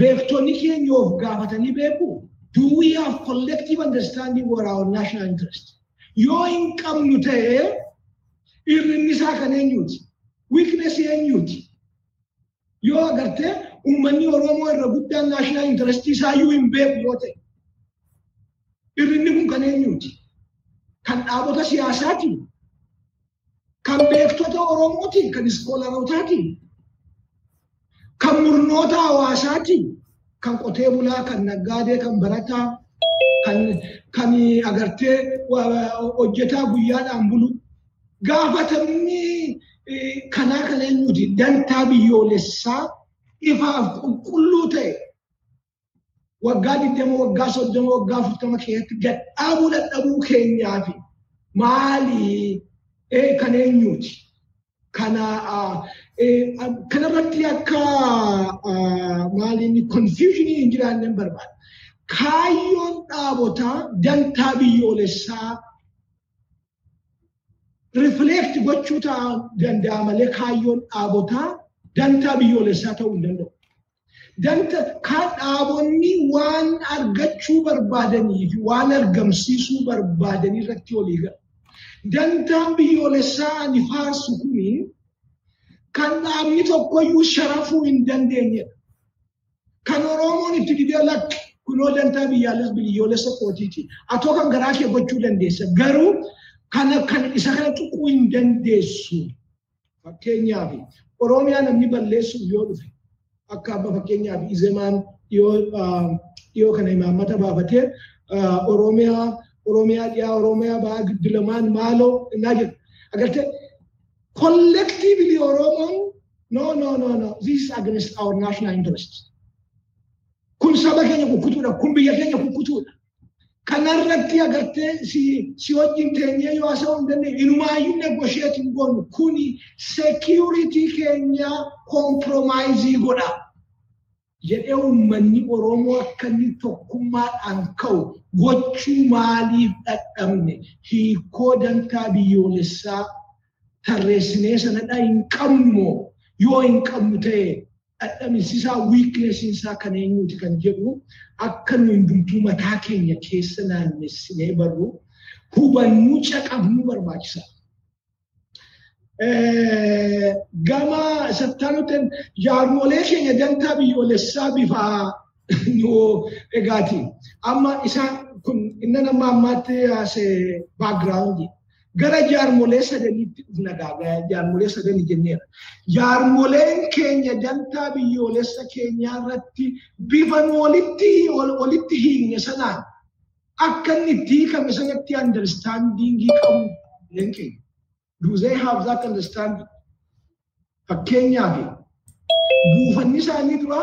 beektonni keenya of gaafatanii beeku do we have collective understanding for our national interest yoo hin qabnu ta'e irrinni isaa kan eenyuuti weakness eenyuuti yoo agartee uummanni Oromoo irra guddaan national interest isaa iyyuu hin beeku yoo ta'e. Hirrinni kun kan eenyuuti? Kan dhaabota siyaasaati kan beektota Oromootiin, kan iskoolarotaatiin, kan murnoota hawaasaatiin, kan qotee bulaa, kan naggaadee, kan barataa, kan agartee hojjetaa guyyaadhaan bulu gaafatamni kanaa kan eenyuti dantaa biyyoolessaa ifaaf qulqulluu ta'e waggaa digdama waggaa soddoma waggaa afurtama keessatti gadhaabuu dadhabuu keenyaafi maali kan eenyuti kana kanarratti akka maaliin confusionii hin jiraanne barbaada. kaayyoon dhaabotaa dantaa biyyoolessaa rifleekt gochuu danda'a malee kaayyoon dhaabotaa dantaa biyyoolessaa ta'uu hin danda'u. Danta kan dhaabonni waan argachuu barbaadanii fi waan argamsiisuu barbaadanii irratti walii galu. Dantaan biyyoolessaa ani faarsu kuni kan dhaabni tokkoyyuu sharafuu hin dandeenyedha. Kan Oromoon itti didee lakki kunoo dantaa biyyoolessa kootiiti. Atoo kan garaa kee gochuu dandeessa. Garuu kana kan isa kana tuquu hin dandeessu. Fakkeenyaaf Oromiyaa namni balleessuuf yoo dhufe akka abba fakkeenyaaf Izemaan dhiyoo kana imaammata baafatee Oromiyaa Oromiyaa dhiyaa Oromiyaa ba'aa giddu lamaan maaloo innaa jedhu. Agartee collectively Oromoon no no no no this is against our national interest. kun saba keenya kukkutuudha kun biyya keenya kukkutuudha kanarratti agartee si si wajjin teenyee yoo haasa'uu hin dandeenye inumaayyuu negosheet hin goonu kuni security keenya kompromaayizii godha jedhee uummanni Oromoo akka inni tokkummaadhaan ka'u gochuu maaliif dadhabne hiikoo dantaa biyyoolessaa tarreessinee sanadha hin qabnu yoo hin qabnu ta'e dhadhabinsiisaa wiikneesiinsaa kan eenyuti kan jedhu akka nu hundumtuu mataa keenya keessa naannessinee barru hubannuu caqabnuu barbaachisa. Gama sattaanuteen jaarmolee keenya dantaa biyyoolessaa bifaa egaati. Amma isaan kun inni nama ammaatti baagiraawundi. Gara jaarmolee sadaniitti dhufna gaagaa jaarmolee sadanii jenneera. Jaarmoleen keenya dantaa biyyoolessa keenyaa irratti bifa walitti walitti hiikne sanaan akka inni itti hiikame sanatti understandingii qabu leen keenya. They have that understanding? Fakkeenyaaf buufanni isaanii dura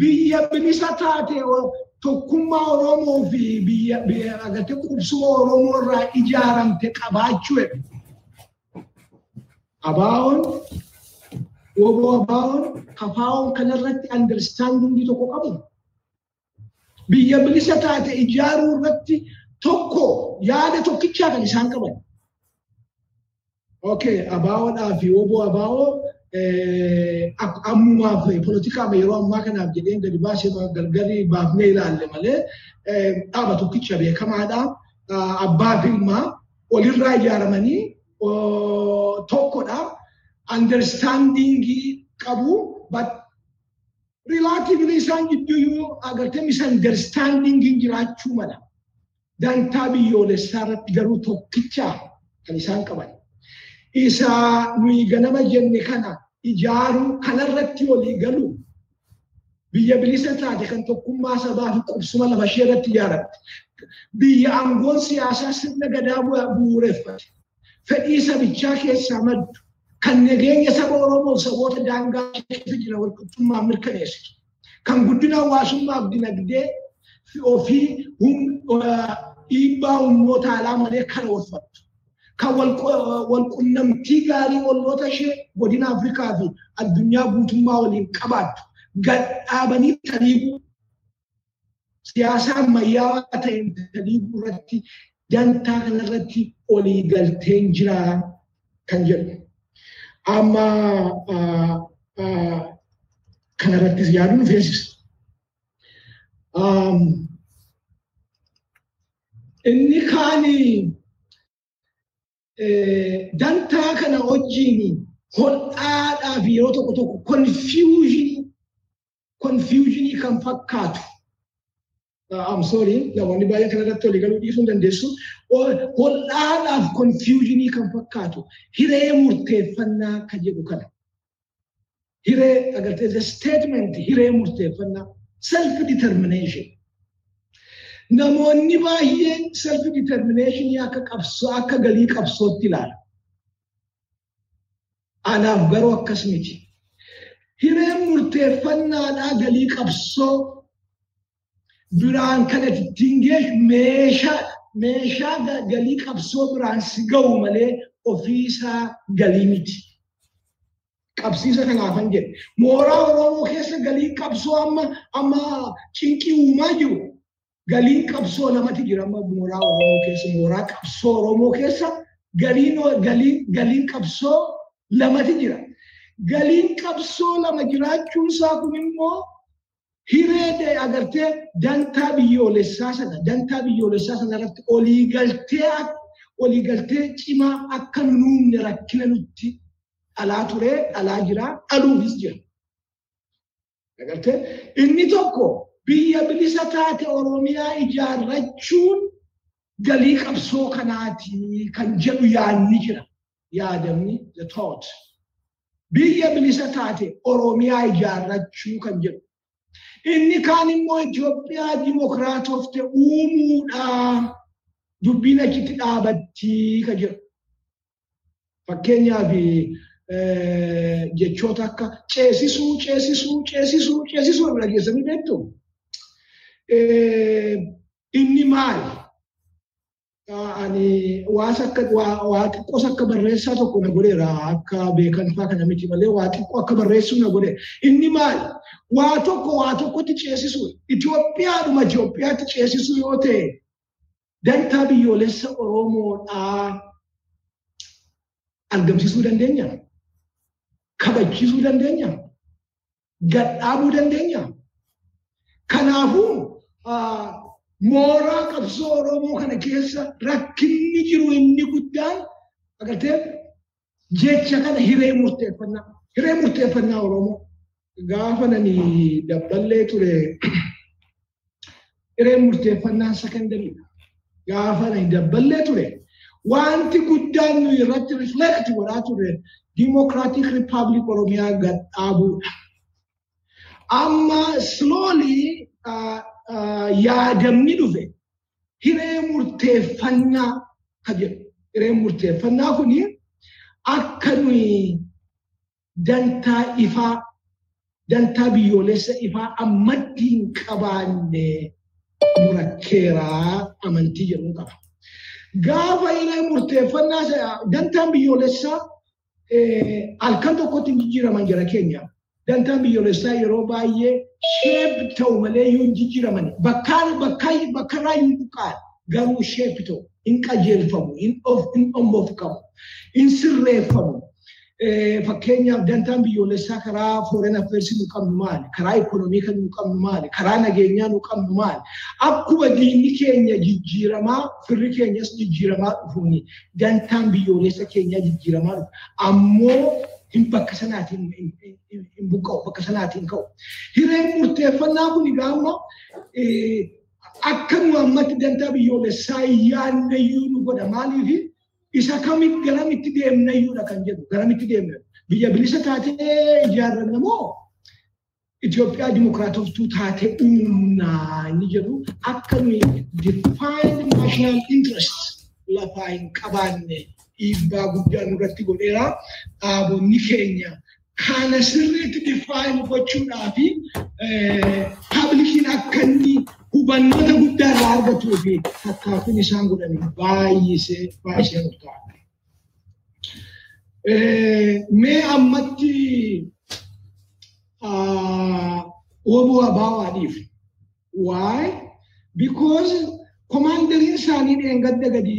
biyya bilisa taate tokkummaa Oromoo fi biyya agartee qubsuma Oromoo irraa ijaaramte qabaachuu jedhu. Abaawoon, woboo abaawoon, kafaawoon kanarratti understandingii tokko qabu. Biyya bilisa taate ijaaruu irratti tokko yaada tokkichaa kan isaan qaban. Okay, abaawoodhaa fi woboo abaawoo ammumaaf poolitikaa yeroo ammaa kanaaf jedheen gadi baasee gargari baafnee ilaalle malee dhaaba tokkicha beekamaadha. Abbaa fi ilmaa walirraa ijaaramanii tokkodha. Understandingii qabu. Relatively isaan gidduu agartee misunderstandingiin jiraachuu mala. Dantaa biyyoolessaa irratti garuu tokkicha kan isaan qaban. Isa nuyi ganama jenne kana ijaaruu kanarratti walii galu biyya bilisa taate kan tokkummaa sabaa fi qubsuma lafa ishee irratti ijaaramte biyya aangoon siyaasaa sirna gadaa bu'uureffate fedhii sabichaa keessaa maddu. Kan nageenya saba Oromoo saboota daangaa keessa jiran walqixxummaa mirkaneessitu kan guddina hawaasummaaf dinagdee ofii dhiibbaa humnoota alaa malee kan oolfattu. Kan walqunnamtii gaarii olloota ishee godina Afrikaa fi addunyaa guutummaa waliin qabaattu gadhaabanii taliiguu siyaasa ammayyaawaa ta'een taliiguu irratti dantaa kanarratti olii galteen jira kan jedhu. Amma kanarrattis yaaduun feesisa. Inni kaanii dantaa kana wajjin hodhaadhaaf yeroo tokko tokko konfiyuuzhinii konfiyuuzhinii kan fakkaatu I'm sorry, namoonni baay'een kanarratti walii galuu dhiisuu dandeessu. Hodhaadhaaf confusionii kan fakkaatu hiree murteeffannaa kan jedhu kana. Hiree agartee statement hiree murteeffannaa self determination. Namoonni baay'een self determination akka qabsoo akka galii qabsootti ilaala. Anaaf garuu akkas miti. Hireen murteeffannaadhaa galii qabsoo biraan kan ittiin geessu meeshaa meeshaa galii qabsoo biraan si ga'u malee ofiisaa galii miti. Qabsiisa kanaafan jedhe. Mooraa Oromoo keessa galii qabsoo amma cinqii uumaa jiru. Galiin qabsoo lamatti jira amma mooraa Oromoo keessa. Mooraa qabsoo Oromoo keessa galiin galiin qabsoo lamatti jira. Galiin qabsoo lama jiraachuun isaa kun immoo hiree agartee dantaa biyyoolessaa sana dantaa biyyoolessaa sana irratti oliigaltee oliigaltee cimaa akka nu nuumne rakkina nutti dhalaa ture dhalaa jira dhaluufis jira. Agartee inni tokko biyya bilisa taate Oromiyaa ijaarrachuun galii qabsoo kanaati kan jedhu yaadni jira. Yaadamni the thought. Biyya bilisa taate Oromiyaa ijaarrachuu kan jedhu. Inni kaan immoo Itoophiyaa dimokiraatofte uumuudha. Dubbiin achitti dhaabatti kan jedhu. Fakkeenyaaf jechoota akka ceesisuu, ceesisuu, ceesisuu, ceesisuu irra geessanii beektu. Inni maali? Ani waa xiqqoos akka barreessaa tokko na godheera akka beekanfaa kana miti malee waa xiqqoo akka barreessuu na godhe. Inni maali? Waa tokko waa tokkotti ceesisuu. Itoophiyaadhuma Itoophiyaatti ceesisuu yoo ta'e dantaa biyyoolessa Oromoodhaa argamsiisuu dandeenya? Kabachiisuu dandeenya? Gadhaabuu dandeenya? Kanaafuu mooraa qabsoo Oromoo kana keessa rakkinni jiru inni guddaan agartee jecha kana hiree murteeffannaa. Hiree murteeffannaa Oromoo gaafa nani dabballee ture hiree murteeffannaa sakandariidha. Gaafa nani dabballee ture wanti guddaan nuyi irratti riflekti godhaa ture Democratic Republic Oromiyaa gad dhaabuudha. Amma slowly yaadamni dhufe hiree murteeffannaa kan jedhu. Hireen murteeffannaa kuni akka nuyi dantaa ifaa dantaa biyyoolessa ifaa ammatti hin qabaanne murakkeeraa amantii jedhu qaba. Gaafa hiree murteeffannaa dantaan biyyoolessaa halkan tokkotti hin jijjiiraman jara keenya. Dantaan biyyoolessaa yeroo baay'ee sheep ta'u malee yoo hin jijjiiraman bakkaan bakkaa bakkarraa hin buqqaan garuu sheep ta'u hin qajeelfamu hin dhomofkamu hin sirreeffamu. Fakkeenyaaf dantaan biyyoolessaa karaa foreign affairs nu qabnu maali? Karaa ikonomii kan nu qabnu maali? Karaa nageenyaa nu qabnu maali? Akkuma diinni keenya jijjiiramaa firri keenyas jijjiiramaa dhufuuni dantaan biyyoolessa keenyaa jijjiiramaa dhufu. Ammoo hin bakka sanaatiin hin buqqa'u bakka sanaatiin ka'u. Hireen murteeffannaa kun gaama akka nu ammatti dantaa biyyoolessaa yaannayyuu nu godha maaliif isa kamitti garamitti deemnayyuudha kan jedhu garamitti deemna. Biyya bilisa taatee ijaarranna moo Itoophiyaa dimokiraatoftuu taatee uumnaa inni jedhu akka nuyi defined national interest lafaa hin qabaanne dhiibbaa guddaa nurratti godheera. Dhaabonni keenya kana sirriitti define gochuudhaa fi paablikiin akka inni hubannoota guddaa irraa argatuu fi tattaaffiin isaan godhan baay'isee baay'isee murtaa'aadha. Mee ammatti obbo Abaawaadhiif. Why? Because komaandariin isaanii dheengadda gadi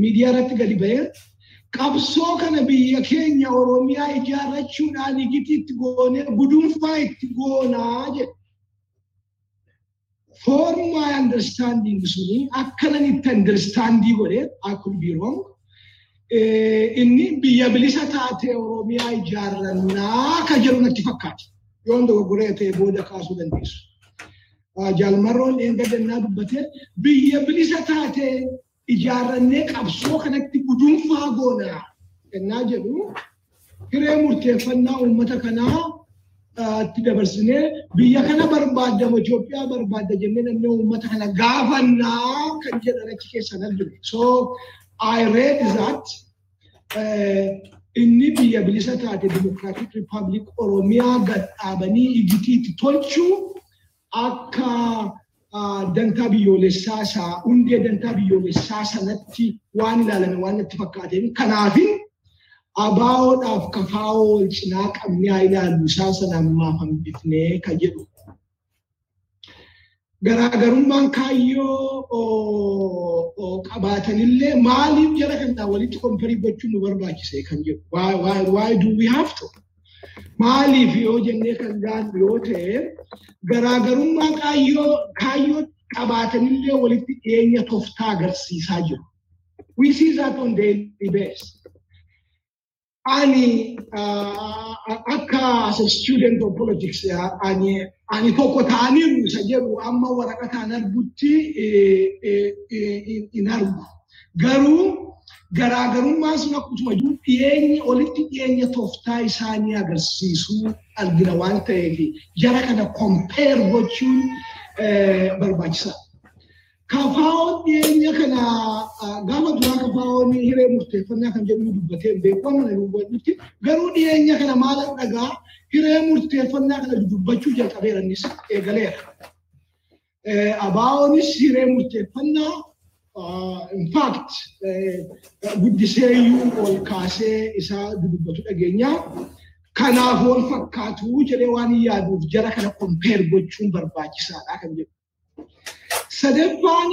miidiyaa irratti gadi ba'ee qabsoo kana biyya keenya Oromiyaa ijaarrachuudhaan igitiitti goonee gudunfaa itti goonaa jedhe. For my understanding suni akkanan itti understandii godhe I could be wrong. Inni biyya bilisa taate Oromiyaa ijaarrannaa ka jedhu natti fakkaata. Yoon dogoggoree ta'e booda kaasuu dandeessu. Jaalmarroon eengadannaa dubbate biyya bilisa taate ijaarrannee qabsoo kanatti gudunfaa goona ennaa jedhu hiree murteeffannaa uummata kanaa itti dabarsinee biyya kana barbaadama Itoophiyaa barbaadda jennee namni uummata kana gaafannaa kan jedhan achi keessan argine. So I read that inni biyya bilisa taate Democratic Republic Oromiyaa gad dhaabanii igitiitti tolchuu akka dantaa biyyoolessaa isaa hundee dantaa biyyoolessaa sanatti waan ilaalame waan natti fakkaateen kanaafin abaawoodhaaf kafaawoo wal cinaa qabnee haa ilaallu isaan sana ammaaf hambifnee kan jedhu. Garaagarummaan kaayyoo qabaatanillee maaliif jara kanaa walitti komparii gochuun nu barbaachise kan jedhu. Why do we have to? Maaliif yoo jennee kan gaannu yoo ta'e garaagarummaa kaayyoo qabaatanillee walitti dhiyeenya toftaa agarsiisaa jiru. We see that on daily basis. ani akka as a student of politics ani ani tokko ta'aniiru isa jedhu amma waraqataan argutti hin argu. Garuu garaagarummaan sun akkuma jiru dhiyeenyi walitti dhiyeenya tooftaa isaanii agarsiisuu argina waan ta'eef jara kana kompeer gochuun barbaachisaadha. Kafaa'oon dhiyeenya kana gaafa duraa kafaa'oon hiree murteeffannaa kan jedhu dubbatee beekamu dubbatutti garuu dhiyeenya kana maal dhagaa hiree murteeffannaa kana dubbachuu jalqabeera innis eegaleera. Abaa'oonis hiree murteeffannaa in fact guddiseeyyuu ol kaasee isaa dubbatu dhageenyaa kanaaf wal fakkaatu jedhee waan hin yaaduuf jara kana kompeer gochuun barbaachisaadha kan jedhu. Sadaffaan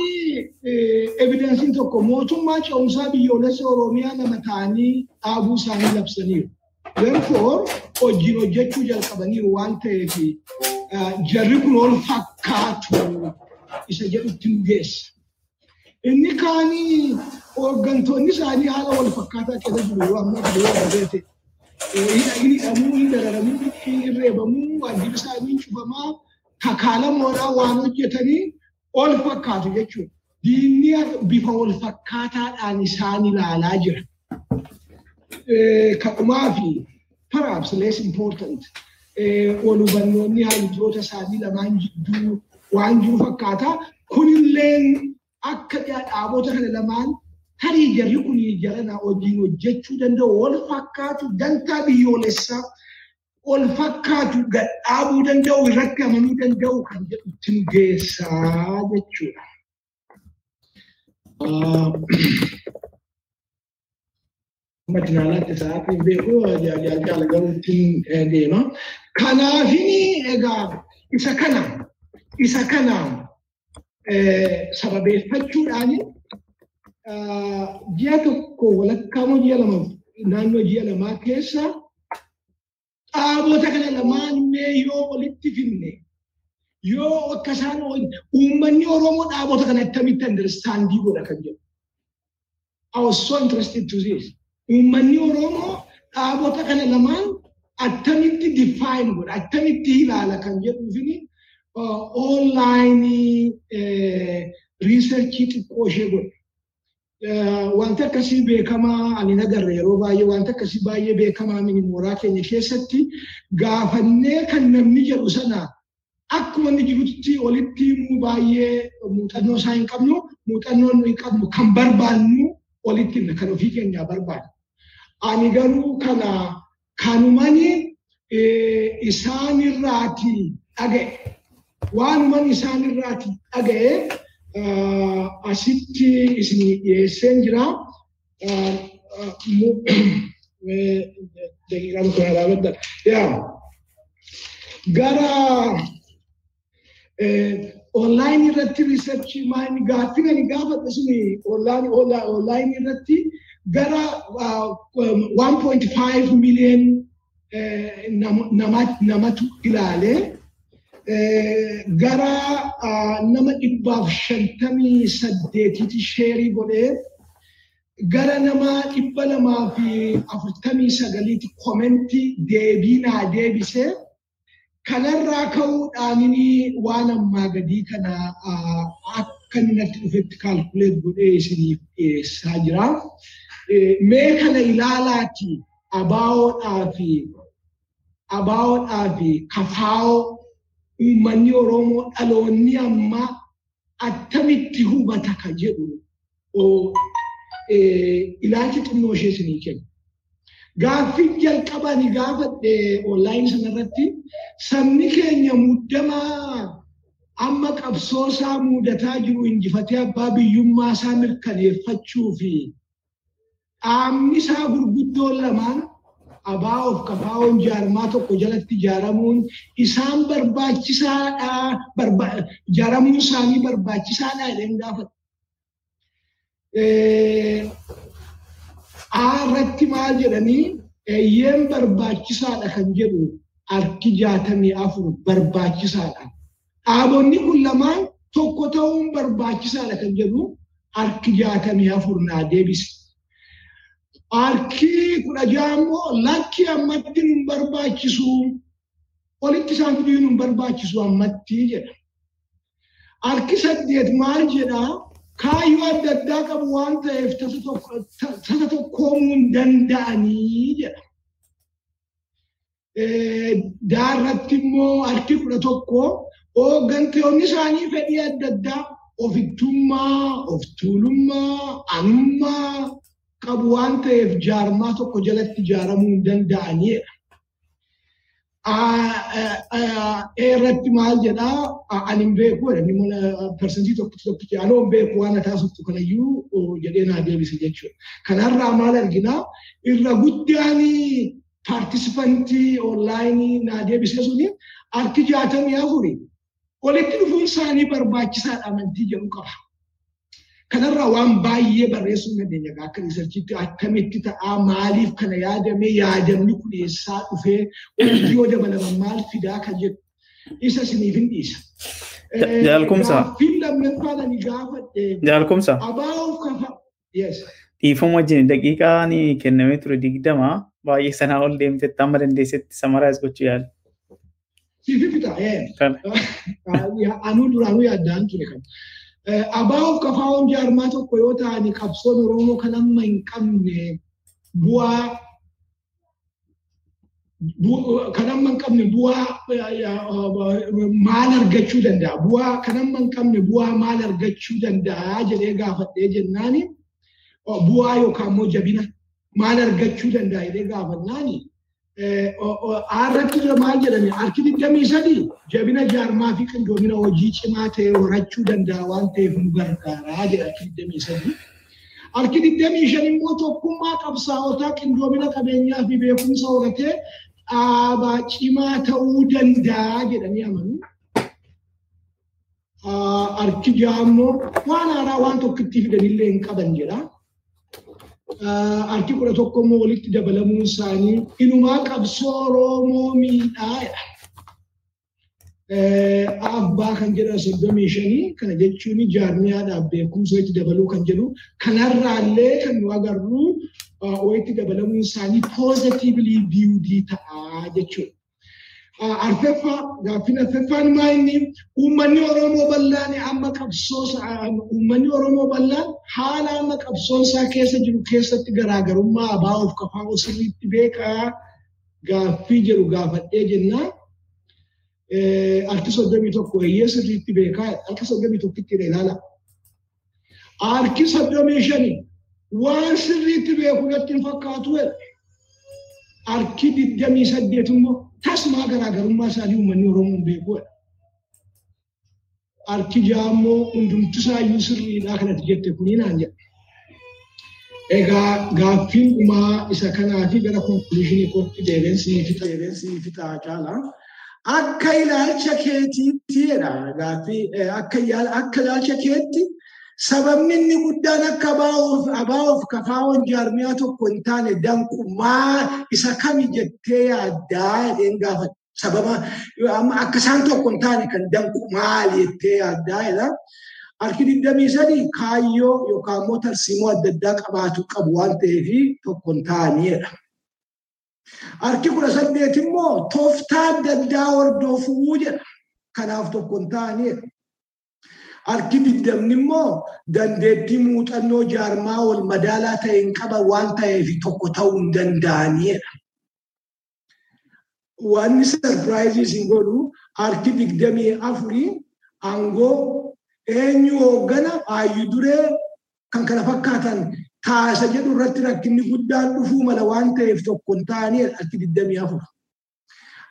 evidensiin tokko mootummaa ce'umsaa biyyoolessa Oromiyaa lama ta'anii dhaabuu isaanii labsaniiru. Therefore hojiin hojjechuu jalqabaniiru waan ta'eef jarri kun ol fakkaatu isa jedhutti nu geessa. Inni kaanii hooggantoonni isaanii haala wal fakkaataa keessa jiru yoo amma yoo dhabeete. Hidhamuu, hin dararamuu, hin reebamuu, waajjirri isaanii cufamaa, kakaalamoodhaan waan hojjetanii ol fakkaatu jechuudha. Diinni bifa wal fakkaataadhaan isaan ilaalaa jira. Kadhumaa fi perhaps less important wal hubannoonni haalitoota isaanii lamaan jidduu waan jiru fakkaata. Kunillee akka dhaabota kana lamaan tarii jarri kun jarana hojiin hojjechuu danda'u wal fakkaatu dantaa biyyoolessaa ol fakkaatu gadhaabuu danda'u irratti amanuu danda'u kan jedhutti nu geessaa jechuudha. Matinaalaatti sa'aatiin beeku jaalala garuutti deema. Kanaafini egaa isa kana isa kana sababeeffachuudhaan ji'a tokko walakkaa moo ji'a lama naannoo ji'a lamaa keessa dhaabota kana lamaan mee yoo walitti finne yoo akka isaan uummanni Oromoo dhaabota kana akkamitti understandii godha kan jedhu. I was so interested to this. Uummanni Oromoo dhaabota kana lamaan attamitti define godha attamitti ilaala kan jedhuufini online researchii xiqqoo ishee godhe. Wanta akkasii beekamaa ani nagarre yeroo baay'ee wanta akkasii baay'ee beekamaa mini mooraa keenya keessatti gaafannee kan namni jedhu sana akkuma inni jirutti walitti himuu baay'ee muuxannoo isaa hin qabnu muuxannoo nuyi qabnu kan barbaannu himna kan ofii keenyaa barbaadnu. Ani garuu kana kanumani isaanirraati dhaga'e. Waanuman isaanirraati dhaga'e asitti isin dhiyeesseen jira. Daqiiqaan kun alaabadda. Gara online irratti research maani gaaffii ani gaafadhe suni online irratti gara 1.5 million namatu ilaale gara nama dhibbaaf shantamii saddeetitti sheerii godhee gara nama dhibba lamaa fi afurtamii sagaliitti komentii deebii naa deebisee kanarraa ka'uudhaan waan ammaa gadii kana akka natti dhufetti kaalkuleet godhee isiniif dhiyeessaa jira. Mee kana ilaalaati abaawoodhaa fi abaawoodhaa fi kafaawoo uummanni Oromoo dhaloonni ammaa attamitti hubata ka jedhu ilaalchi xinnoo ishee isinii kenna. Gaaffiin jalqabani gaafadhe onlaayinii sanarratti sabni keenya muddamaa amma qabsoo isaa mudataa jiru injifatee abbaa biyyummaa isaa mirkaneeffachuu fi dhaabni isaa gurguddoon lamaan abaa of kafaa'oon jaarmaa tokko jalatti ijaaramuun isaan barbaachisaadha ijaaramuun isaanii barbaachisaadha jedheen gaafadhe. irratti maal jedhanii eeyyeen barbaachisaadha kan jedhu harki jaatamii afur barbaachisaadha. Dhaabonni kun lamaan tokko ta'uun barbaachisaadha kan jedhu harki jaatamii afur naa deebise. Harki kudha ja'a immoo lakki ammatti nun barbaachisu walitti isaan fiduu nun barbaachisu ammatti jedha. Harki saddeet maal jedhaa kaayyoo adda addaa qabu waan ta'eef tasa tokkoomuu hin danda'anii jedha. Daarratti immoo harki kudha tokko hooggantoonni isaanii fedhii adda addaa ofittummaa, of tuulummaa, anummaa qabu waan ta'eef jaarmaa tokko jalatti ijaaramuu hin danda'aniidha. irratti maal jedhaa ani hin beeku jedhani mana parsantii tokkotti tokkotti anoo hin beeku waan taasiftu kanayyuu jedhee naa deebise jechuudha. Kanarraa maal arginaa irra guddaan paartisipantii onlaayinii naa deebise suni harki jaatamii afuri walitti dhufuun isaanii barbaachisaadha amantii jedhu qaba. Kanarraa waan baay'ee barreessuu dandeenya akka riisarchiitti akkamitti ta'aa maaliif kana yaadame yaadamni kun eessaa dhufee wanti yoo dabalaman maal fidaa kan jedhu isa isiniif hin dhiisa. Jaalkumsa. Gaaffiin lammaffaan ani gaafadhe. Jaalkumsa. Abaa'uuf kafa. Dhiifama wajjin daqiiqaan kennamee ture digdama baay'ee sanaa ol deemtetti amma dandeessetti samaraayis gochuu yaala. Siif fita. Anuu duraanuu yaaddaan ture kan. Abaa'uuf kafaa'oon jaarmaa tokko yoo ta'an qabsoon Oromoo kan amma hin qabne bu'aa kan amma hin qabne bu'aa maal argachuu danda'a? Bu'aa kan amma hin qabne bu'aa maal argachuu danda'a jedhee gaafadhee jennaani bu'aa yookaan immoo jabina maal argachuu danda'a jedhee gaafannaani irratti maal jedhame harki digdamii sadii jabina jaarmaa fi qindoomina hojii cimaa ta'e horachuu danda'a waan ta'eef nu gargaaraa jedha harki digdamii sadii. Harki digdamii shan immoo tokkummaa qabsaa'otaa qindoomina qabeenyaa fi beekumsa horatee dhaabaa cimaa ta'uu danda'a jedhanii amanu. Harki ja'a immoo waan haaraa waan tokkotti fidanillee hin qaban jedha. Harki kudha tokko immoo walitti dabalamuun isaanii inumaa qabsoo Oromoo miidhaa jedha. Abbaa kan jedhan soddomii shanii kana jechuun jaarmiyaadhaaf beekumsa walitti dabaluu kan jedhu kanarraallee kan nu agarru walitti dabalamuun isaanii poozitiivlii biyuudii ta'aa jechuudha. Arfeffaa gaaffiin arfeffaan maa inni uummanni Oromoo bal'aan amma qabsoo uummanni Oromoo bal'aan haala amma qabsoon isaa keessa jiru keessatti garaagarummaa abaa'uuf kafaa sirriitti beekaa gaaffii jedhu gaafadhee jennaa. Harki soddomii tokko eeyyee sirriitti beekaa harki soddomii tokkitti ilaala. Harki soddomii shani waan sirriitti beeku natti hin fakkaatu harki digdamii saddeet immoo tasmaa garaagarummaa isaanii uummanni Oromoo beekuudha. Harki ja'a immoo hundumti isaayyuu sirriidhaa kanatti jette kuni naan jedha. Egaa gaaffiin dhumaa isa kanaa fi gara konkuluushinii kootti deebiin fixaa caala. Akka ilaalcha keetiitti jedha gaaffii akka ilaalcha keetti sababni inni guddaan akka abaa'uuf kafaawwan jaarmiyaa tokko hin taane danqumaa isa kami jettee yaaddaa jedheen gaafate. Sababa akka isaan tokko hin taane kan danqu maali jettee yaaddaa jedha. Harki digdamii sadii kaayyoo yookaan immoo tarsiimoo adda addaa qabaatu qabu waan ta'eef tokko hin taanedha. Harki kudha saddeet immoo tooftaa adda addaa hordofuu jedha. Kanaaf tokko hin taaneedha. Harki digdamni immoo dandeettii muuxannoo jaarmaa wal madaalaa ta'e hin qaban waan ta'eef tokko ta'uu hin danda'aniidha. Wanni sarpiraayizii isin godhu harki digdamii afurii aangoo eenyu hooggana hayyuu duree kan kana fakkaatan taasa jedhu irratti rakkinni guddaan dhufuu mala waan ta'eef tokko hin taanedha harki digdamii afur.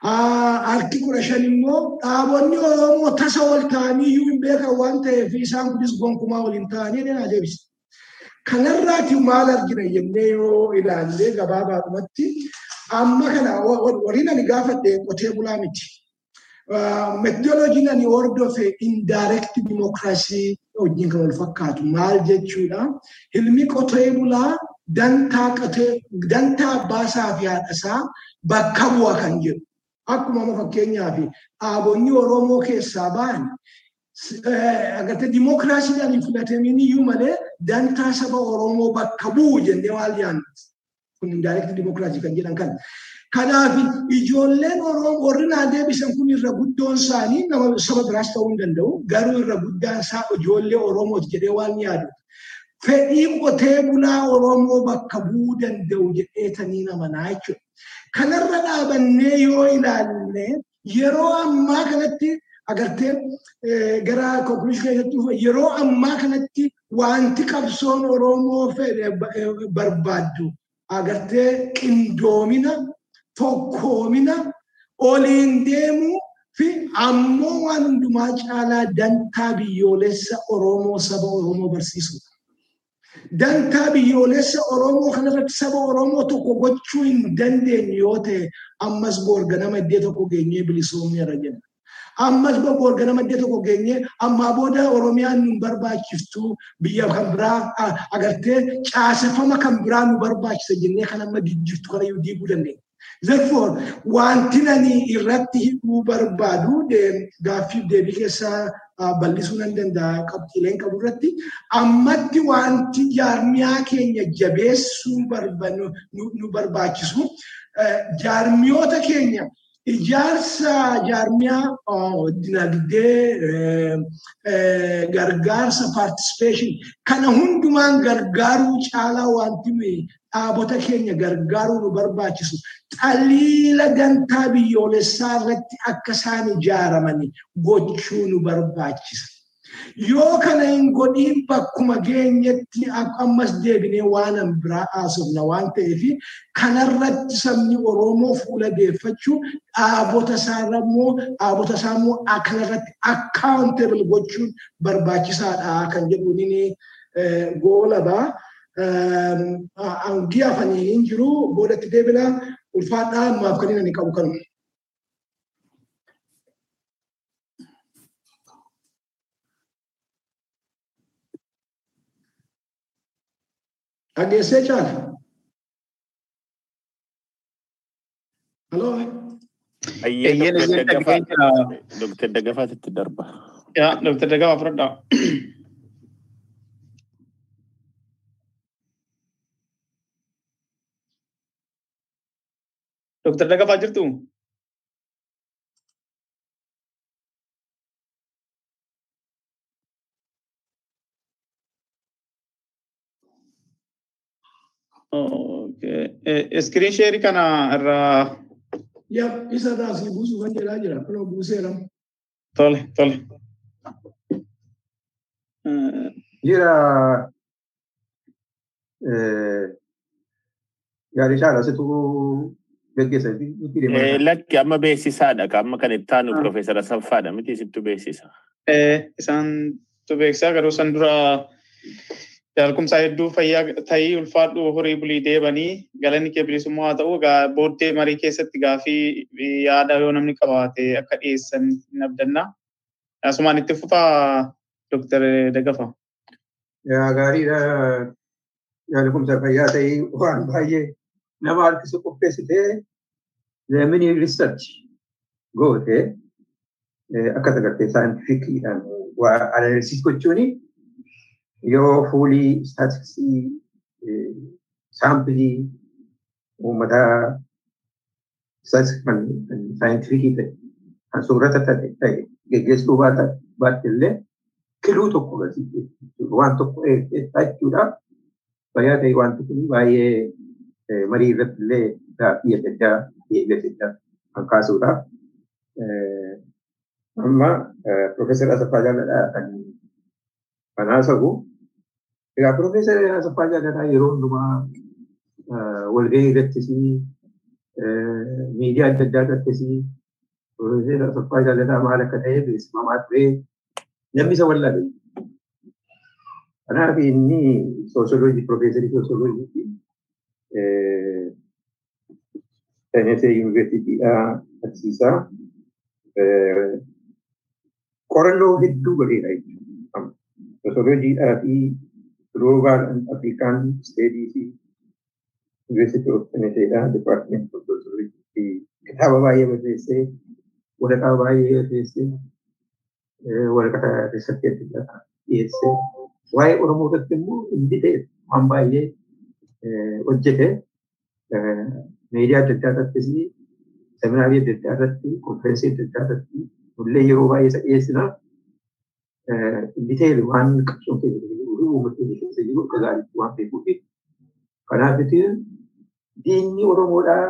Harki kudha shan immoo dhaabonni Oromoo tasa wal ta'anii iyyuu hin beekan waan ta'eef isaan kunis gonkumaa wal hin ta'anii na deebisa. Kanarraati maal argina jennee yoo ilaalle gabaabaadhumatti amma kana warreen ani gaafadhe qotee bulaa miti. Metodoloojiin ani hordofe indirect dimokiraasii wajjin kan wal fakkaatu maal jechuudha. Ilmi qotee bulaa dantaa abbaasaa fi haadhasaa bakka bu'a kan jedhu. Akkuma amma fakkeenyaaf dhaabonni Oromoo keessaa ba'an agartee dimokiraasiidhaan filatamiin iyyuu malee dantaa saba Oromoo bakka bu'u jennee maal yaadna. Kun indirect dimokiraasii kan jedhan kana. Kanaaf ijoolleen Oromoo warri naa deebisan kun irra guddoon isaanii nama saba biraas ta'uu hin danda'u. Garuu irra guddaan isaa ijoollee Oromooti jedhee waan yaadu. Fedhii qotee bulaa Oromoo bakka bu'uu danda'u jedheetanii namanaa jechuudha. Kanarra dhaabannee yoo ilaalle yeroo ammaa kanatti agartee gara konkuluushin keessatti yeroo ammaa kanatti wanti qabsoon Oromoo fedhe barbaaddu agartee qindoomina tokkoomina oliin deemuu fi ammoo waan hundumaa caalaa dantaa biyyoolessa Oromoo saba Oromoo barsiisudha. Dantaa biyyoolessa Oromoo kanarratti saba Oromoo tokko gochuu hin dandeenye yoo ta'e ammas boorga nama iddoo tokko geenyee bilisoomeera jenna. Ammas boorga nama iddoo tokko geenyee ammaa booda Oromiyaan nu barbaachiftu biyya kan biraa agartee caaseffama kan biraa nu barbaachisa jennee kan amma jijjiirtu kana diiguu dandeenya. Therefore, wanti nani irratti hidhuu barbaadu gaaffiif deebii keessaa bal'isuu nan danda'a qabxiileen qabu irratti ammatti wanti jaarmiyaa keenya jabeessuu nu barbaachisu jaarmiyoota keenya ijaarsa jaarmiyaa dinagdee gargaarsa participation. Kana hundumaan gargaaruu caalaa wanti dhaabota keenya gargaaruu nu barbaachisu xaliila dantaa biyyoolessaa irratti akka isaan ijaaraman gochuu nu barbaachisa. Yoo kana hin godhiin bakkuma geenyetti ammas deebinee waan biraa haasofna waan ta'eef kanarratti sabni Oromoo fuula deeffachuu dhaabota isaarra immoo dhaabota isaa immoo kanarratti accountable gochuun barbaachisaadha kan jedhuun goolabaa. Hangii afanii hin jiru boodatti deebina ulfaadhaa ammaaf kan inni qabu kanuma. Dhageessee caala. Haloo. Doktar Dagafaatitti darba. Yaa Doktar Dagafaa fudhadhaa. Doktar Dagafaa jirtu? Iskiriin sheerii kana irraa. Yaa isa taasii buusuu kan jedhaa jira. Kunoo buuseera. Tole tole. Jira yaada caalaa situu gaggeessa nutti deemaa. Lakki amma beeksisaadha. Amma kan itti aanu Profeesar Asanfaadha. Miti sittu beeksisa. Isaantu beeksisaa garuu san dura jaalkumsaa hedduu fayyaa ta'ii ulfaadhu horii bulii deebanii galanni kee bilisummaa haa ta'u booddee marii keessatti gaafii yaada yoo namni qabaate akka dhiyeessan hin abdanna. Asumaan itti fufaa Dooktar Dagafaa. Yaa gaariidha. Jaalkumsaa fayyaa ta'ii waan baay'ee nama harkisa qopheessitee leemini research. Goote akka sagartee saayintifikiidhaan waa analysis gochuuni yoo fuulii staatiksii saampilii uummataa kan saayintifikii ta'e kan soorata ta'e geggeessuu baatte illee kiluu tokko waan tokko eeggeessaa jechuudha. Fayyaa ta'e wanti kun baay'ee marii gaaffii adda addaa dhiyeessedha kan kaasudha. Amma Profeesar Asaffaa Jaaladhaa kan kan haasa'u. Egaa Profeesar Asaffaa Jaaladhaa yeroo hundumaa walgahii irrattis miidiyaa adda addaa irrattis Profeesar Asaffaa Jaaladhaa maal akka ta'e beeksifamaa ture namni isa wallaabe. Kanaaf inni soosoloojii Profeesarii soosoloojii Saayinsii Yuunivarsiitiidhaa barsiisaa. Qorannoo hedduu godheera jechuudha. Soosolojiidhaa fi Global and African Studies University of Tennesseedhaa Department of Sociology kitaaba baay'ee barreessee waraqaa baay'ee barreessee adda addaa dhiyeessee waa'ee Oromoo irratti immoo inni ta'e waan baay'ee hojjete miidiyaa adda addaa irrattis seminaarii adda addaa irratti konferensii adda addaa irratti illee yeroo baay'ee isa dhiyeessina. Diteeli waan qabsoon keessa jiru fi uummatni keessa jiru akka gaariitti waan beekuufi. Kanaaf diinni Oromoodhaa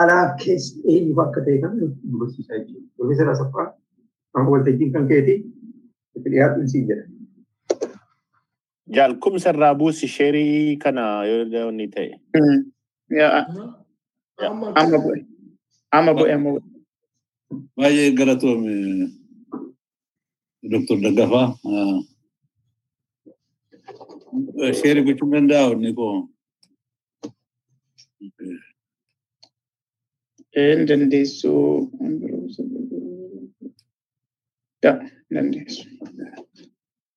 alaa keessa eenyu akka ta'e kan nu barsiisaa jechuudha. Profeesar Asaffaa kan waltajjiin kan keeti itti dhiyaatuun siin jedha. Jaalkumsa irraa buusi sheerii kana yoo inni ta'e. Amma bu'e. Amma bu'e amma bu'e. Baay'ee galatoome Dr. Daggafaa. Sheerii gochuun danda'a inni koo. Een dandeessu. Dandeessu.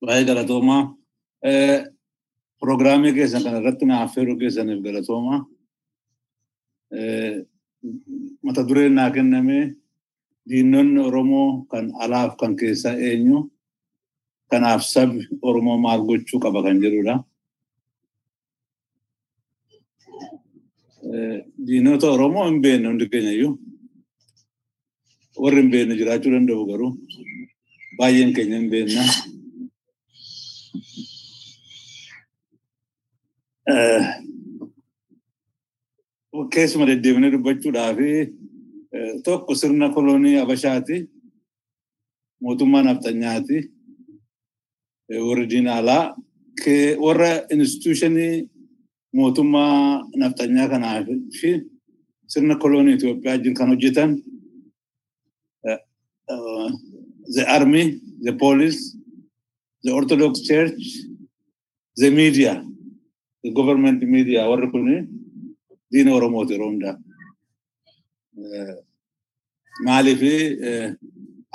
Baay'ee galatoomaa. Proogiraamii keessan kana irratti affeeruu keessaniif galatoomaa. Mata dureen naa kenname diinonni Oromoo kan alaaf kan keessaa eenyu kanaaf sabni Oromoo maal gochuu qaba kan jedhudha. Diinota Oromoo hin beekne hundi keenya iyyuu warri hin beekne jiraachuu danda'u garuu baay'een keenya hin beekna. Keessuma deddeebinee dubbachuudhaaf tokko sirna koloonii Abashaati. Mootummaa nafxanyaati. Warri diina alaa warra instituushinii mootummaa nafxanyaa kanaaf fi sirna koloonii Itoophiyaa wajjin kan hojjetan the army, the police, the orthodox church, the media, the government media warri kuni diina Oromooti yeroo hundaa. Maaliif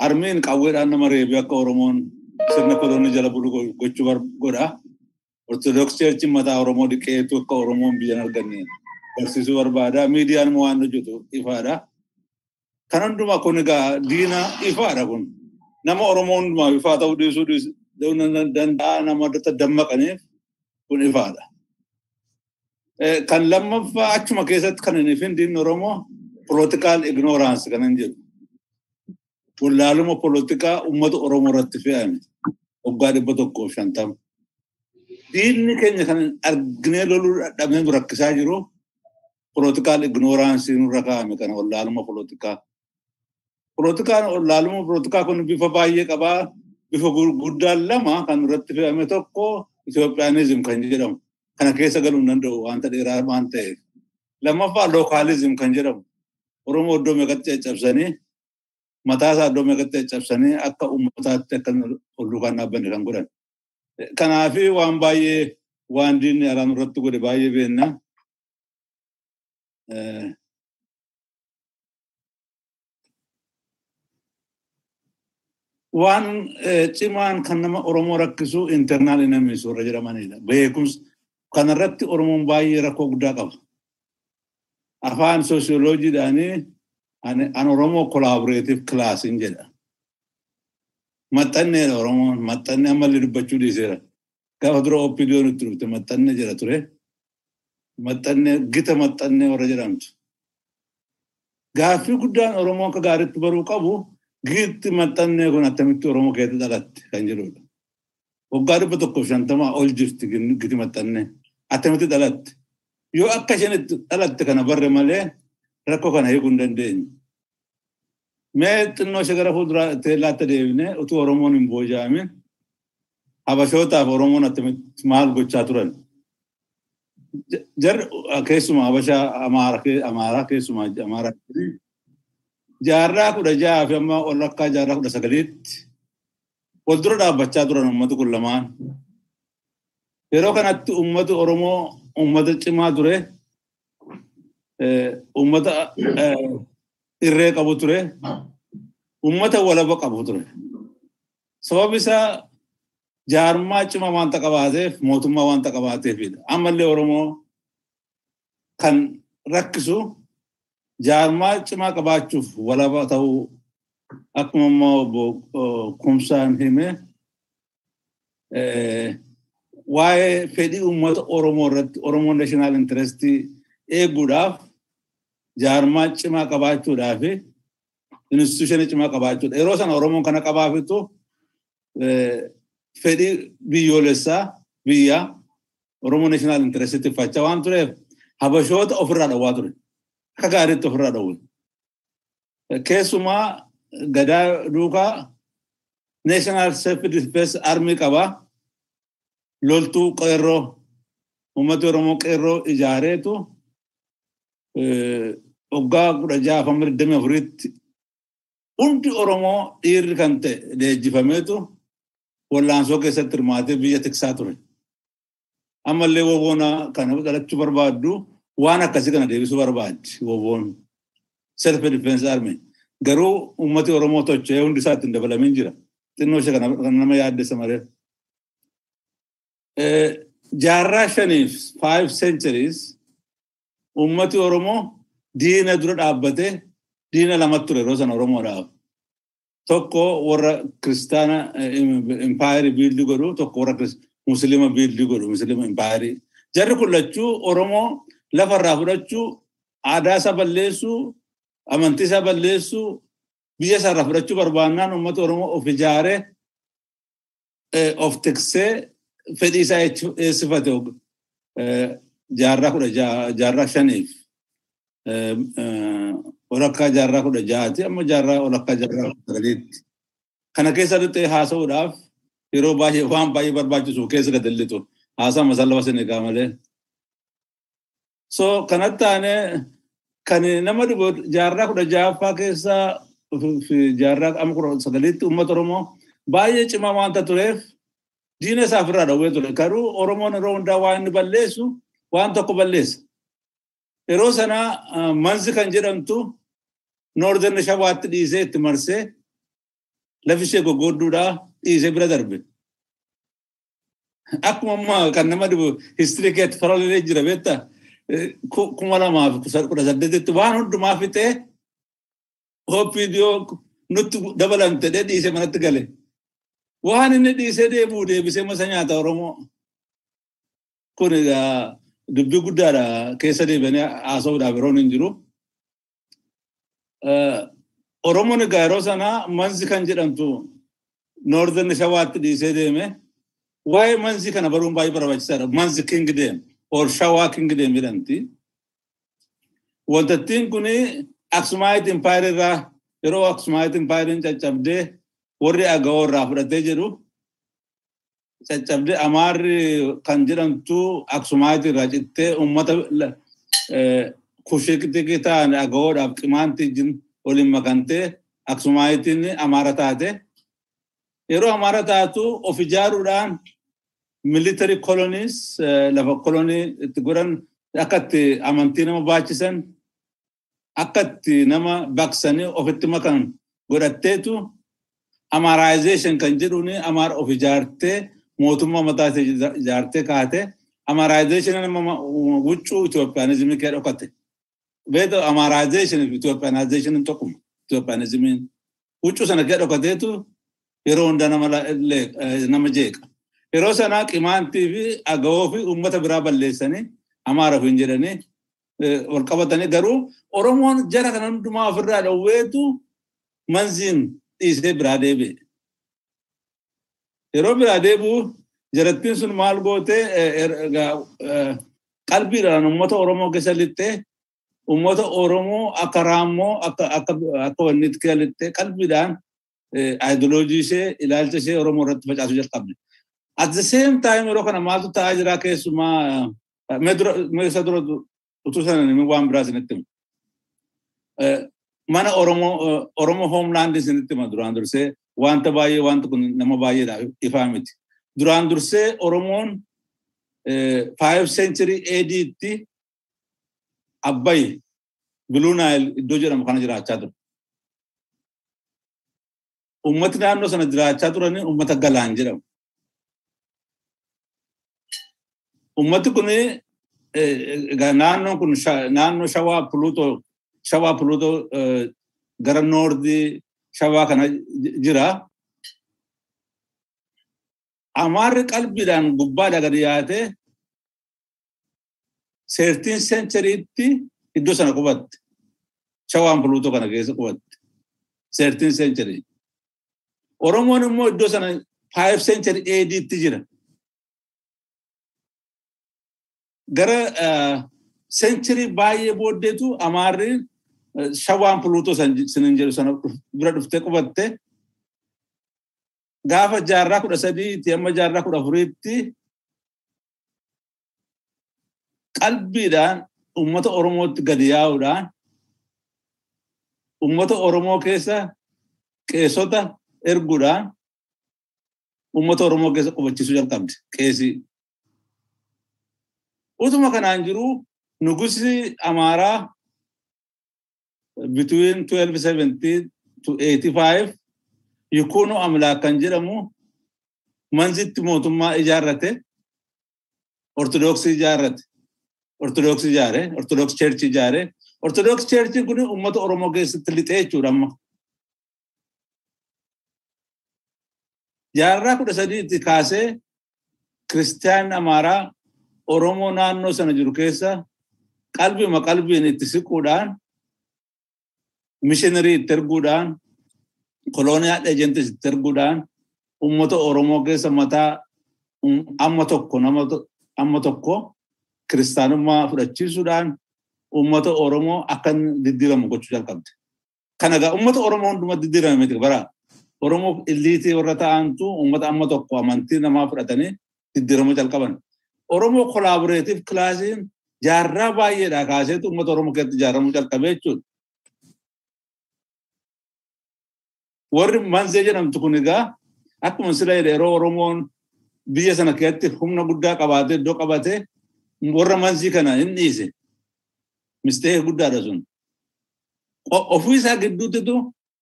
armiin qawweedhaan nama reebee akka Oromoon sirna koloonii jala bulu gochuu godha. Ortodoks cheerchiin mataa Oromoo dhiqeetu akka Oromoon biyyan arganne barsiisuu barbaada. Miidiyaan immoo waan hojjetu ifaadha. Kan hundumaa kun egaa diina ifaadha kun. Nama Oromoo hundumaa ifaa ta'uu dhiisuu danda'a nama dammaqaniif kun ifaadha. Kan lammaffaa achuma keessatti kan hin ifin diinni Oromoo politikaal ignoraansi kan hin jedhu. Wallaaluma politikaa uummata Oromoo irratti fe'ame waggaa dhibba tokkoof shantama. Diinni keenya kan arginee loluu dadhabnee nu rakkisaa jiru politikaal ignoraansii nurra kaa'ame kana wallaaluma politikaa. Politikaan wallaaluma politikaa kun bifa baay'ee qabaa. Bifa guddaan lama kan irratti fe'ame tokko Itoophiyaanizim kan jedhamu. Kana keessa galuu hin danda'u wanta dheeraa waan ta'eef. Lammaffaa lookaalizim kan jedhamu. Oromoo iddoo meeqatti caccabsanii mataa isaa iddoo meeqatti caccabsanii akka uummataatti akka hulluukaan dhaabbanne kan godhan. Kanaafi waan baay'ee waan diinni alaan irratti godhe baay'ee beenna. Waan cimaan kan nama Oromoo rakkisu internal enemies warra jedhamanidha. Beekumsa kanarratti Oromoon baay'ee rakkoo guddaa qaba. Afaan soosiyoloojiidhaanii an Oromoo kolaaboreetiif kilaasiin jedha. Maxxanneedha Oromoon maxxanne ammallee dubbachuu dhiiseera. Gaafa dura OPDOon itti dhufte maxxanne jedha ture. Maxxanne gita maxxanne warra jedhamtu. Gaaffii guddaan Oromoo akka gaariitti baruu qabu giitti maxxannee kun attamitti Oromoo keessatti dhalatte kan jedhudha. Waggaa dhibba tokkoof shantamaa ol jirti giti maxxannee attamitti dhalatte. Yoo akka isheen dhalatte kana barre malee rakkoo kana hiikuu hin dandeenye. Mee xinnoo ishee gara fuulduraa teellaatti deebinee utuu Oromoon hin boojaamin Habashootaaf Oromoon attamitti maal gochaa turan. Jarri keessumaa Habashaa Amaaraa keessumaa Amaaraa jaarraa kudha jaha fi amma ol akka jaarraa kudha sagaliitti wal dura dhaabbachaa turan uummati kun lamaan. Yeroo kanatti uummati Oromoo uummata cimaa ture. Uummata irree qabu ture. Uummata walaba qabu ture. Sababni isaa jaarmaa cimaa wanta qabaateef mootummaa wanta qabaateefidha. Ammallee Oromoo kan rakkisu jaarmaa cimaa qabaachuuf walaba ta'uu akkuma immoo kumsaan hime waa'ee fedhii uummata Oromoo irratti Oromoo naashinaal intirestii eeguudhaaf jaarmaa cimaa qabaachuudhaa fi instituushinii cimaa qabaachuudha. Yeroo sana Oromoon kana qabaafitu fedhii biyyoolessaa biyya Oromoo naashinaal intirestii tiffachaa waan tureef habashoota ofirraa dhowwaa ture. Akka gaariitti ofirraa dhowwe. Keessumaa gadaa duukaa naashinaal self defense armii qabaa. Loltuu qeerroo uummati Oromoo qeerroo ijaareetu waggaa kudha jaha hamma digdamii afuriitti hundi Oromoo dhiirri kan ta'e leenjifameetu wallaansoo keessatti hirmaatee biyya tiksaa ture. Ammallee woboona kana dhalachuu barbaaddu waan akkasii kana deebisuu barbaaddi woboon self defense army. Garuu uummati Oromoo tocho'ee hundi isaatti hin dabalamin jira. Xinnoo ishee kana nama yaaddessa malee. Jaarraa shaniif five centuries uummati Oromoo diina dura dhaabbatee diina lamatti ture yeroo sana Oromoodhaaf. Tokko warra kiristaana impaayirii biildii godhu tokko warra muslima biildii godhu muslima impaayirii. Jarri kun lachuu Oromoo lafarraa fudhachuu aadaa isaa balleessuu amantii isaa balleessuu biyya isaarraa fudhachuu barbaannaan uummata Oromoo of ijaaree of tiksee fedhii isaa eessifate jaarraa kudha jaarraa shaniif walakkaa jaarraa kudha jahaati amma jaarraa walakkaa jaarraa kudha sagaliitti. Kana keessa dhixee haasa'uudhaaf yeroo baay'ee waan baay'ee barbaachisu keessa gadallitu haasaa masallaba Senegaa malee. So kanatti aanee kan nama dhibu jaarraa kudha jahaffaa keessaa jaarraa amma kudha sagaliitti uummata Oromoo baay'ee cimaa waanta tureef diina isaa ofirraa dhowwee ture. Garuu Oromoon yeroo hundaa waan inni balleessu waan tokko balleessa. Yeroo sana manzi kan jedhamtu noorderni shawaatti dhiisee itti marsee lafi ishee goggoodduudhaa dhiisee bira darbe. Akkuma ammaa kan nama dhibu histirii keetti faroolee jira beektaa kuma lamaaf kudha saddeetitti waan hundumaa fixee hooppiidiyoo nutti dabalan jedhee dhiisee manatti gale. Waan inni dhiisee deebi'u deebisee masa nyaata Oromoo. Kun egaa dubbii guddaadha keessa deebi'anii haasa'uudhaaf yeroon hin jiru. Oromoon egaa yeroo sanaa manzi kan jedhamtu noorderni shawaatti dhiisee deeme waa'ee manzi kana baruun baay'ee barbaachisaadha. Manzi kingdem or shawaa kingdem jedhamti. Waltattiin kun Aksumaayit impaayir irraa yeroo Aksumaayit impaayiriin caccabdee warri agawoo irraa fudhatee jedhu caccabdee amaarri kan jedhamtu Aksumaayit irraa cittee uummata kushee ta'an agawoodhaaf qimaanti waliin makantee Aksumaayitiin amaara taate. Yeroo amaara taatu of ijaaruudhaan military colonies lafa kolonii itti godhan akka itti amantii nama baachisan akka itti nama baqsanii ofitti makan godhatteetu amaaraayization kan jedhuun amaara of ijaartee mootummaa mataa ijaartee kaate amaaraayization nama huccuu Itoophiyaanizimii kee dhokate. Beeto amaaraayization fi Itoophiyaanization tokkuma Itoophiyaanizimiin huccuu sana kee dhokateetu yeroo hunda nama jeeqa. Yeroo sanaa qimaantii fi agawoo fi uummata biraa balleessanii amaara hin jedhanii wal qabatanii garuu Oromoon jara kana hundumaa ofirraa dhowweetu manziin dhiisee biraa deebi'e. Yeroo biraa deebi'u jarattiin sun maal gootee qalbiidhaan uummata Oromoo keessa lixxee uummata Oromoo akka raammoo akka akka akka wanni itti keessa qalbiidhaan ideoloojii ishee ilaalcha ishee Oromoo irratti facaasuu jalqabde. At the same time yeroo kana maaltu ta'aa jira keessumaa meesa dura utuu sana waan biraa isinitti himu. Mana Oromoo Oromoo hoomlaandi isinitti hima duraan dursee wanta baay'ee wanta kun nama baay'eedhaaf ifaa miti. Duraan dursee Oromoon five century AD'tti Abbayi Blue Nile iddoo jedhamu kana jiraachaa ture. Uummati naannoo sana jiraachaa turanii uummata galaan jedhamu. Uummati kun naannoon kun naannoo shawaa puluutoo shawaa puluutoo gara noordii shawaa kana jira. Amaarri qalbiidhaan gubbaadha gadi yaatee seertiin seenchariitti iddoo sana qubatte. Shawaan puluutoo kana keessa qubatte. Seertiin seencharii. Oromoon immoo iddoo sana five century AD'tti jira. Gara century baay'ee booddeetu amaarri shawaan puluutoo sinin jedhu sana bira dhuftee qubatte. Gaafa jaarraa kudha sadiitti amma jaarraa kudha afuriitti qalbiidhaan uummata Oromootti gadi yaa'uudhaan uummata Oromoo keessa qeessota erguudhaan uummata Oromoo keessa qubachiisuu jalqabde qeesii. Utuma kanaan jiru nugusi Amaaraa between 1270 to 85 Yikuunu Amlaak kan jedhamu manzitti mootummaa ijaarrate Ortodoksii ijaarrate. Ortodoksii ijaare, Ortodoks Cheerchi ijaare. Ortodoks Cheerchiin kun uummata Oromoo keessatti lixee jechuudha amma. Jaarraa kudha sadiitti kaasee kiristaanni Amaaraa Oromoo naannoo sana jiru keessa qalbiima qalbiin itti siquudhaan mishiinarii itti erguudhaan kolooniyaa ejentis itti erguudhaan uummata Oromoo keessa mataa amma tokko nama amma tokko kiristaanummaa fudhachiisuudhaan uummata Oromoo akka diddiiramu gochuu jalqabde. Kana egaa uummata Oromoo hunduma diddiirame miti bara. Oromoo illiitii warra ta'antu uummata amma tokko amantii namaa fudhatanii diddiiramuu jalqaban. Oromoo kolaaboreetiif kilaasiin jaarraa baay'eedhaa kaaseetu uummata Oromoo keessatti ijaaramuu jalqabee jechuudha. Warri manzee jedhamtu kun egaa akkuma sila yeroo Oromoon biyya sana keessatti humna guddaa qabaatee iddoo qabatee warra manzii kana hin dhiise. Mistee guddaadha sun. Ofii isaa gidduuttitu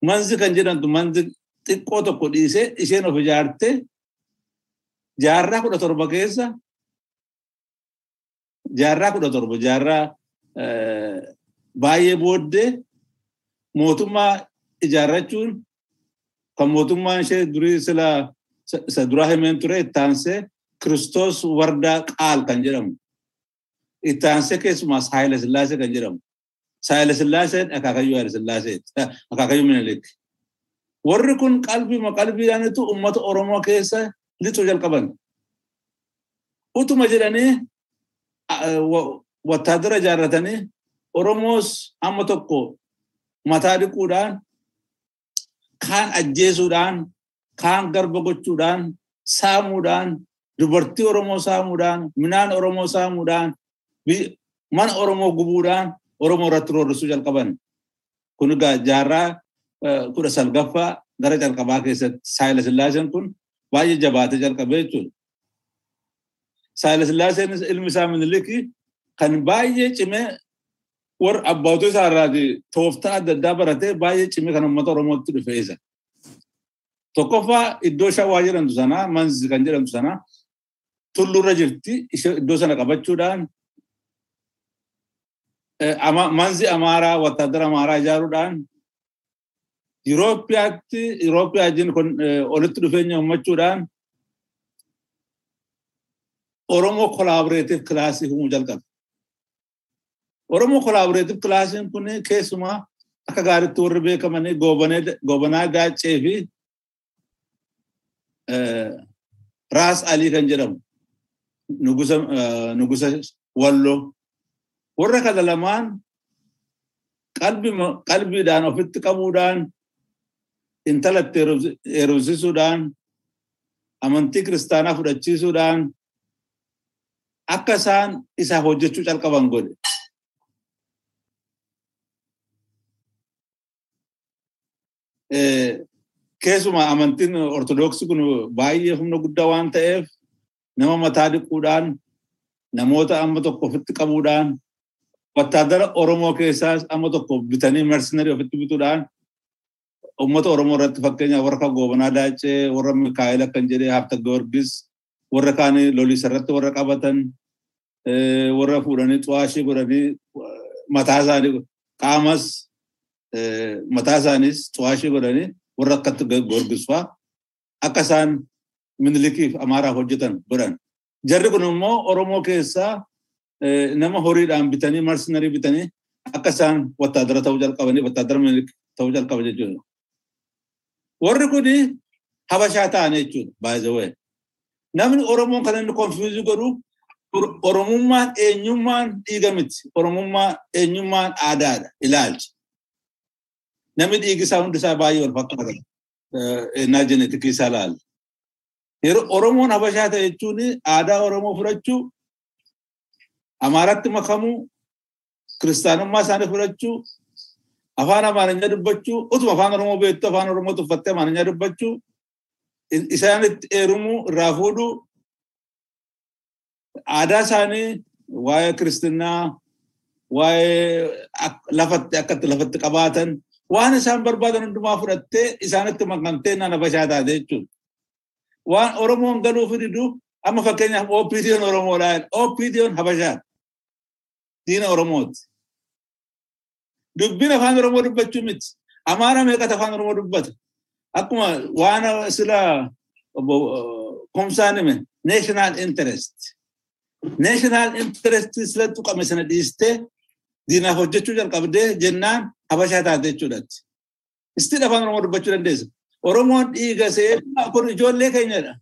manzi kan jedhamtu manzi xiqqoo tokko dhiisee isheen of ijaartee jaarraa kudha torba keessa jaarraa kudha torba jaarraa baay'ee booddee mootummaa ijaarrachuun ishee durii isa duraa himeen ture ittaansee kiristoos wardaa qaal kan jedhamu. Ittaansee keessumaas Haayila Sillaasee kan jedhamu. Haayila Sillaaseen akaakayyuu Haayila Sillaaseeti. Akaakayyuu Minilik. Warri kun qalbiima qalbiidhaanitu uummata Oromoo keessa lixuu jalqaban. Utuma jedhanii wattaadara ijaarratanii Oromoos amma tokko mataa dhiquudhaan kaan ajjeesuudhaan kaan garba gochuudhaan saamuudhaan dubartii Oromoo saamuudhaan minaan Oromoo saamuudhaan mana Oromoo gubuudhaan Oromoo irratti roorrisuu jalqaban. Kun egaa jaarraa kudha salgaffaa gara jalqabaa keessatti Saayila Sillaaseen kun baay'ee jabaatee jalqabee jechuudha. Saayila Sillaaseen ilmi isaa Miniliki kan baay'ee cimee warra abbootii isaa irraati tooftaa adda addaa baratee baay'ee cimee kan uummata Oromootti dhufe isa. Tokkoffaa iddoo shawaa jedhamtu sanaa manzi kan jedhamtu sanaa tullurra jirti iddoo sana qabachuudhaan manzi amaaraa wattaadara amaaraa ijaaruudhaan Yurooppiyaatti Yurooppiyaa wajjin olitti dhufeenya uummachuudhaan Oromoo kolaaboreetiif kilaasii uumuu jalqabe. Oromoo kolaaboreetif kilaasiin kun keessumaa akka gaariitti warri beekamanii goobanaa daaccee fi raas alii kan jedhamu nugusa walloo warra kana lamaan qalbiidhaan ofitti qabuudhaan intalatti heerumsisuudhaan amantii kiristaanaa fudhachiisuudhaan akka isaan isaaf hojjechuu calqaban godhe. Keessumaa amantiin ortodoksii kun baay'ee humna guddaa waan ta'eef nama mataa dhiquudhaan namoota amma tokko ofitti qabuudhaan wattaadara Oromoo keessaas amma tokko bitanii mercenarii ofitti bituudhaan uummata Oromoo irratti fakkeenyaaf warra kan Goobanaa Daacee, warra Mikaa'el akkan jedhee Hafta Giyoorgis, warra kaan lolisa irratti warra qabatan, warra fuudhanii xuwaashii godhanii mataa isaanii qaamas mataa isaaniis xuwaashii godhanii warra akkatti Giyoorgis fa'aa akka isaan minilikiif amaaraaf hojjetan godhan. Jarri kun immoo Oromoo keessaa nama horiidhaan bitanii marsenarii bitanii akka isaan wattaadara ta'uu jalqabanii wattaadara minilik ta'uu jalqaban jechuudha. Warri kun habashaa ta'an jechuudha baay'ee. Namni Oromoon kan inni konfiizii godhu Oromummaan eenyummaan dhiiga miti. Oromummaan eenyummaan aadaadha ilaalcha. Namni dhiigi isaa hundi isaa baay'ee wal fakkaata. Ennaa jeneetikii isaa ilaala. Yeroo Oromoon habashaa ta'e jechuun aadaa Oromoo fudhachuu, Amaaratti makamuu, kiristaanummaa isaanii fudhachuu, afaan Amaarinyaa dubbachuu, utuma afaan Oromoo beektu afaan Oromoo tuffattee Amaarinyaa dubbachuu, isaanitti heerumuu, irraa fuudhuu, aadaa isaanii waa'ee kiristinnaa, waa'ee lafatti akkatti lafatti qabaatan, waan isaan barbaadan hundumaa fudhattee isaanitti makamtee naan habashaa taate jechuudha. waan Oromoon galuuf didu amma fakkeenyaaf OPD'n Oromoodhaan OPD'n Habashaa diina Oromooti. Dubbiin afaan Oromoo dubbachuu miti. Amaara meeqatu afaan Oromoo dubbata. Akkuma waan sila kumsaan hime national interest. National interest sila tuqame sana dhiistee diinaaf hojjechuu jalqabdee jennaan Habashaa taate jechuudhaati. Istiin afaan Oromoo dubbachuu dandeessa. Oromoon dhiiga see kun ijoollee keenyadha.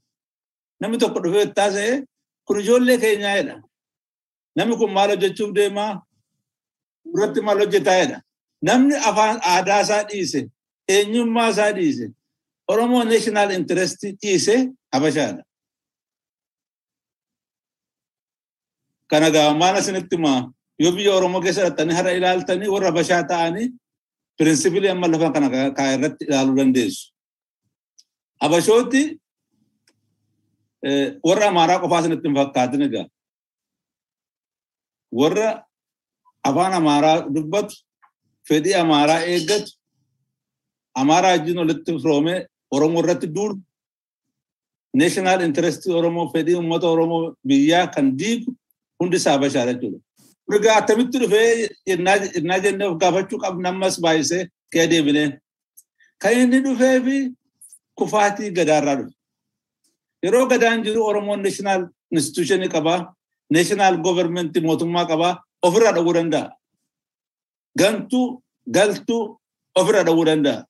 Namni tokko dhufee taasise kun ijoollee keenyaadha. Namni kun maal hojjechuuf deemaa? Duratti maal hojjetaadha. Namni afaan aadaa isaa dhiise, eenyummaa isaa dhiise, Oromoo national interest dhiise Habashaadha. Kana gaa maal isinitti maa yoo biyya Oromoo keessa dhattanii hara ilaaltanii warra Habashaa ta'anii pirinsipilii amma lafa kana kaa irratti ilaaluu dandeessu. Habashooti warra Amaaraa qofaa isinitti hin fakkaatin egaa. Warra afaan Amaaraa dubbatu, fedhii Amaaraa eeggatu, Amaaraa wajjin walitti firoomee Oromoo irratti duulu, national interest Oromoo fedhii uummata Oromoo biyyaa kan diigu hundi isaa Habashaadha jechuudha. Egaa attamitti dhufee innaa jennee of gaafachuu qabna ammas baay'isee kee deebinee. Kan inni dhufee fi kufaatii gadaarraa dhufe. Yeroo gadaan jiru Oromoon national institution qabaa, national government mootummaa qabaa, ofirraa dhowwuu danda'a. Gantuu, galtuu ofirraa dhowwuu danda'a.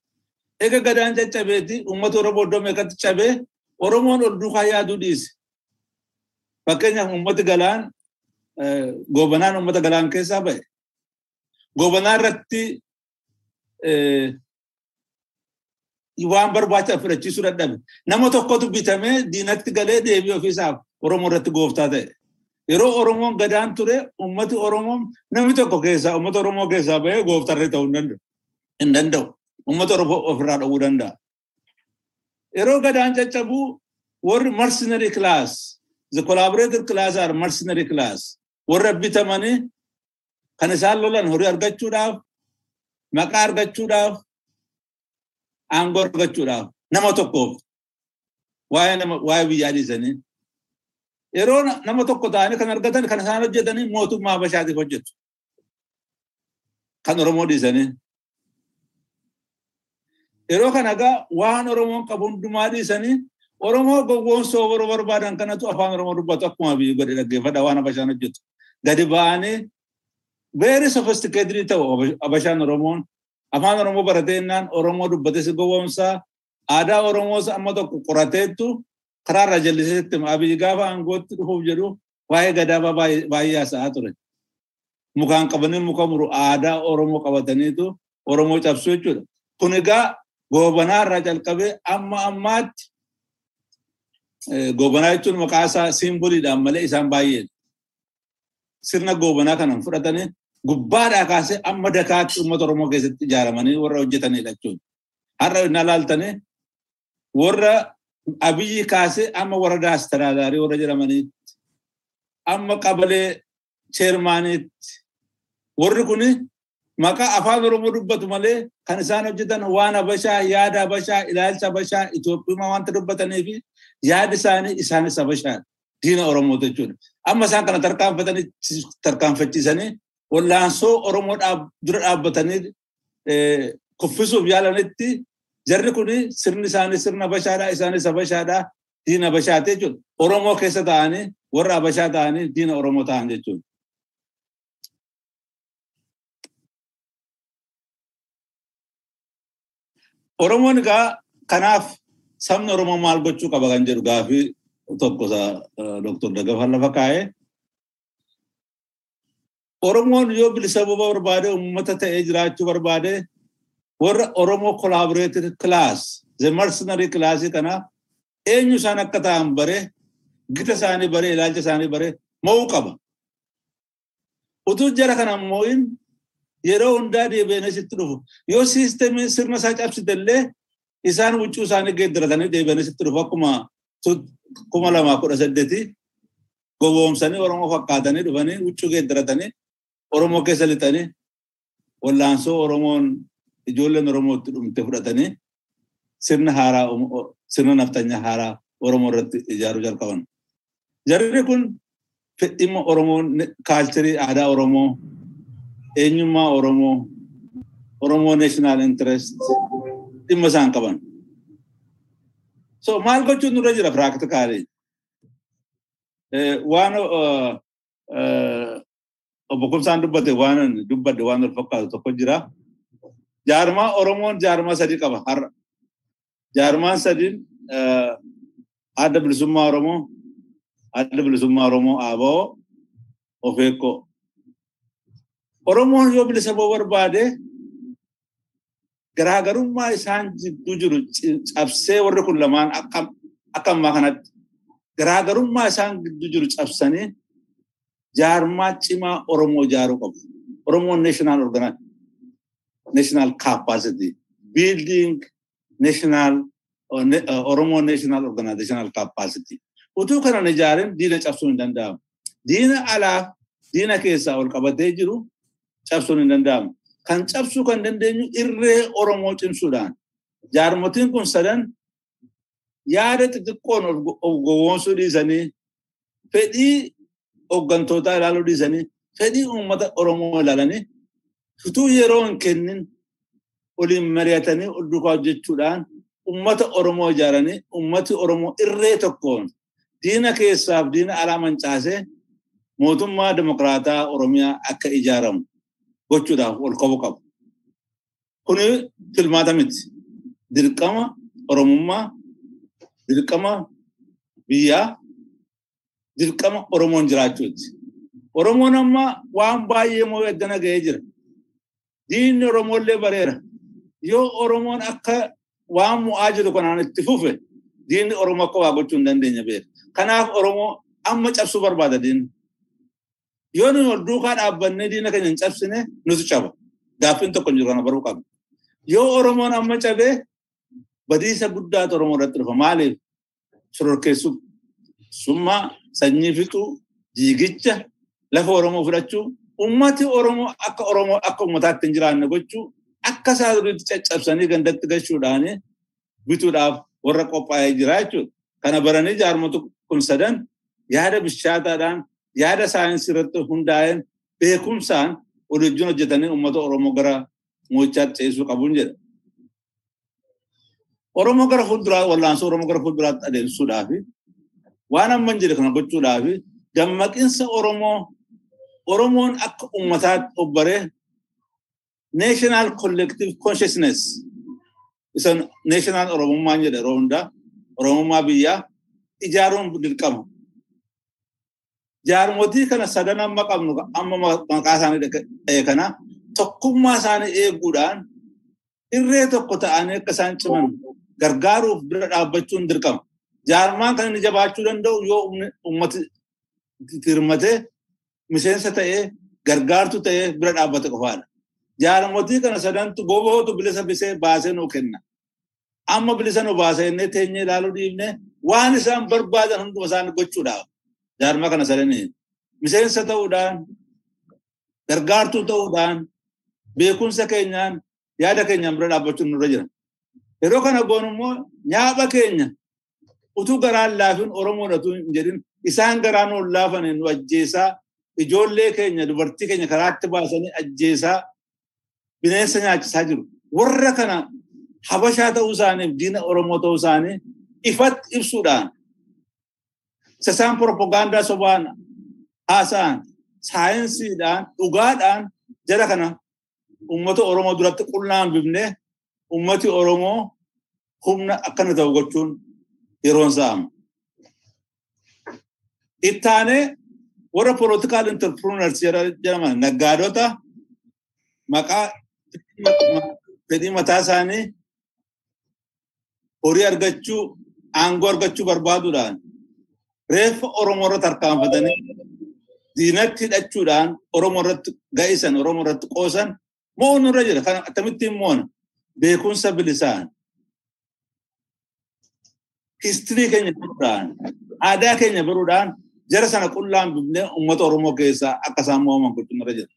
Egaa gadaan caccabeeti uummata Oromoo iddoo meeqatti cabee Oromoon ol duukaa yaaduu dhiise. Fakkeenyaaf uummati galaan goobanaan uummata galaan keessaa ba'e. Goobanaa irratti waan barbaachisu fudhachiisuu dadhabe. Nama tokkotu bitamee diinatti galee deebii ofiisaaf Oromoo irratti gooftaa ta'e. Yeroo Oromoon gadaan ture uummati Oromoo namni tokko keessaa uummata Oromoo keessaa ba'ee gooftarree ta'uu hin danda'u. Uummata Oromoo ofirraa dhowwuu danda'a. Yeroo gadaan caccabuu warri mercenary class, the collaborative class are mercenary class. Warra bitamanii kan isaan lolan horii argachuudhaaf, maqaa argachuudhaaf, aangoo argachuudhaaf nama tokkoof waa'ee biyyaa dhiisanii. Yeroo nama tokko ta'anii kan argatan kan isaan hojjetanii mootummaa Habashaatiif hojjetu. Kan Oromoo dhiisanii. Yeroo kana egaa waan Oromoon qabu hundumaa dhiisanii Oromoo gowwoomsoo yeroo barbaadan kanatu afaan Oromoo dubbatu akkuma biyyi godhe dhaggeeffadha waan Habashaan hojjetu. Gadi very sophisticated ta'u Abashaan Oromoon afaan Oromoo barateennaan Oromoo dubbate si gowwoomsaa aadaa Oromoos amma tokko qorateettu karaarra jalliseetti abiyyi gaafa aangootti dhufuuf jedhu waa'ee gadaa baay'ee haasa'aa ture. Mukaan qabanii muka muru aadaa Oromoo qabataniitu Oromoo cabsu jechuudha. Kun egaa goobanaa irraa calqabee amma ammaatti goobanaa jechuun maqaa isaa simboliidhaan malee isaan baay'eedha. Sirna goobanaa kanan fudhatanii gubbaadhaa kaasee amma dakaatti uummata Oromoo keessatti ijaaramanii warra hojjetanidha jechuudha. Har'a inni ilaaltanii warra abiyyi kaasee amma warra daastaraadaarii warra jedhamaniitti amma qabalee cheermaaniitti warri kuni maqaa afaan Oromoo dubbatu malee kan isaan hojjetan waan Habashaa, yaada Habashaa, ilaalcha Habashaa, Itoophiyaa wanta dubbatanii fi yaada isaanii isaanis Habashaa diina Oromoo jechuudha. Amma isaan kana tarkaanfachiisanii wallaansoo Oromoo dura dhaabbatanii kuffisuuf yaalanitti jarri kuni sirni isaanii sirna Habashaadhaa isaanis Habashaadhaa diina Habashaati jechuudha. Oromoo keessa ta'anii warra Habashaa ta'anii diina Oromoo ta'an jechuudha. Oromoon egaa kanaaf sabni Oromoo maal gochuu qaba kan jedhu gaafii tokko Dr. Dagafaa lafa kaa'ee. Oromoon yoo bilisa bobaa barbaade uummata ta'ee jiraachuu barbaade warra Oromoo class the mercenary class kana eenyu isaan akka ta'an bare gita isaanii bare ilaalcha isaanii bare mo'uu qaba. Utuu jara kana moo'in yeroo hundaa deebi'anii sitti dhufu. Yoo siistemii sirna isaa cabsite illee isaan huccuu isaanii geeddaratanii deebi'anii sitti dhufu akkuma kuma lamaa kudha saddeeti gowwoomsanii Oromoo fakkaatanii dhufanii huccuu geeddaratanii Oromoo keessa lixanii wallaansoo Oromoon ijoolleen Oromoo itti dhumte fudhatanii sirna haaraa sirna naftanyaa haaraa Oromoo irratti ijaaruu jalqaban. Jarri kun dhimma Oromoo kaalcharii aadaa Oromoo eenyummaa Oromoo Oromoo national interest dhimma isaan qaban. So maal gochuun nurra jira practically. Waan obbo Kumsaan dubbate waan dubbadde waan wal fakkaatu tokko jira. Jaarmaa Oromoon jaarmaa sadii qaba har'a. Jaarmaan sadiin adda bilisummaa Oromoo, adda bilisummaa Oromoo ABO, Ofeekko. Oromoon yoo bilisa ba'uu barbaade garaagarummaa isaan jidduu jiru cabsee warri kun lamaan akka ammaa kanatti garaagarummaa isaan gidduu jiru cabsanii jaarmaa cimaa Oromoo ijaaruu qabu. Oromoon national organ national capacity building national Oromoo national organizational capacity. Utuu kanan ijaarin diina cabsuun hin danda'amu. Diina alaaf diina keessaa ol qabatee jiru cabsuun hin danda'amu. Kan cabsuu kan dandeenyu irree Oromoo cimsuudhaan. Jaarmotiin kun sadan yaada xixiqqoon of gowwoomsuu dhiisanii fedhii hooggantootaa ilaaluu dhiisanii fedhii uummata Oromoo ilaalanii utuu yeroo hin kennin waliin mari'atanii ol duukaa hojjechuudhaan uummata Oromoo ijaaranii uummati Oromoo irree tokkoon diina keessaaf diina alaa mancaasee mootummaa dimokiraataa Oromiyaa akka ijaaramu gochuudhaaf ol qabu qabu. Kuni filmaata miti. Dirqama Oromummaa, dirqama biyyaa, dirqama Oromoon jiraachuuti. Oromoon amma waan baay'ee moo eddana ga'ee jira. Diinni Oromoollee bareera. Yoo Oromoon akka waan mo'aa jiru kanaan itti fufe diinni Oromoo akka waa gochuu hin dandeenye beeka. Kanaaf Oromoo amma cabsuu barbaada diinni. Yoo nuyi ol duukaa dhaabbannee diina keenya hin cabsine nutu caba. Gaaffiin tokko hin jiru kana baruu qabna. Yoo Oromoon amma cabee badiisa guddaatu Oromoo irratti dhufa. Maaliif? Shororkeessummaa, sanyii fixuu, jiigicha, lafa Oromoo fudhachuu, ummati Oromoo akka Oromoo akka ummataatti hin jiraanne gochuu, akka isaa duriitti caccabsanii gandatti gashuudhaan bituudhaaf warra qophaa'ee jira jechuudha. Kana baranii jaarmota kun sadan yaada bishaataadhaan yaada saayinsii irratti hundaa'een beekumsaan waliin hojjetanii uummata Oromoo gara moo'ichaatti ceesisuu qabuun jedha. Oromoo gara fuulduraa wallaansoo Oromoo gara fuulduraatti adeemsisuudhaaf waan amma hin jedhe kana gochuudhaaf dammaqinsa Oromoo Oromoon akka uummataatti obbaree national collective consciousness isa national Oromummaan jedha yeroo hundaa Oromummaa biyyaa ijaaruun dirqama. Jaarmotii kana sadan amma qabnu amma maqaa isaanii dha'e kana tokkummaa isaanii eeguudhaan irree tokko ta'anii akka isaan ciman gargaaruuf bira dhaabbachuun dirqama. Jaarmaan kan inni jabaachuu danda'u yoo uummati hirmatee miseensa ta'ee gargaartu ta'ee bira dhaabbate qofaadha. Jaarmotii kana sadantu bobootu bilisa bisee baasee nuu kenna. Amma bilisa nu baasee teenyee ilaaluu dhiifne waan isaan barbaadan hunduma isaan gochuudhaaf. Jaarmaa kana sadanii miseensa ta'uudhaan gargaartuu ta'uudhaan beekumsa keenyaan yaada keenyaan bira dhaabbachuun nurra jira. Yeroo kana goonu immoo nyaapha keenya utuu garaan laafin Oromoodhatu hin jedhin isaan garaan ol laafanii nu ajjeesaa ijoollee keenya dubartii keenya karaatti baasanii ajjeesaa bineensa nyaachisaa jiru. Warra kana habashaa ta'uu isaaniif diina Oromoo ta'uu isaanii ifatti ibsuudhaan isaan propagaandaa sobaan haasa'an saayinsiidhaan dhugaadhaan jara kana uummata Oromoo duratti qunnaan bifnee uummati Oromoo humna akkana ta'u gochuun yeroon sa'ama. Ittaanee warra political entrepreneurs jedhaman naggaadota maqaa fedhii mataa isaanii horii argachuu aangoo argachuu barbaaduudhaan reeffa Oromoo irratti harkaanfatanii diinatti hidhachuudhaan Oromoo irratti ga'isan Oromoo irratti qoosan mo'uun irra jira. Kan akkamittiin mo'ona beekumsa bilisaan histirii keenya baruudhaan aadaa keenya baruudhaan jara sana qullaan bifnee uummata Oromoo keessaa akka isaan mo'aman gochuun irra jira.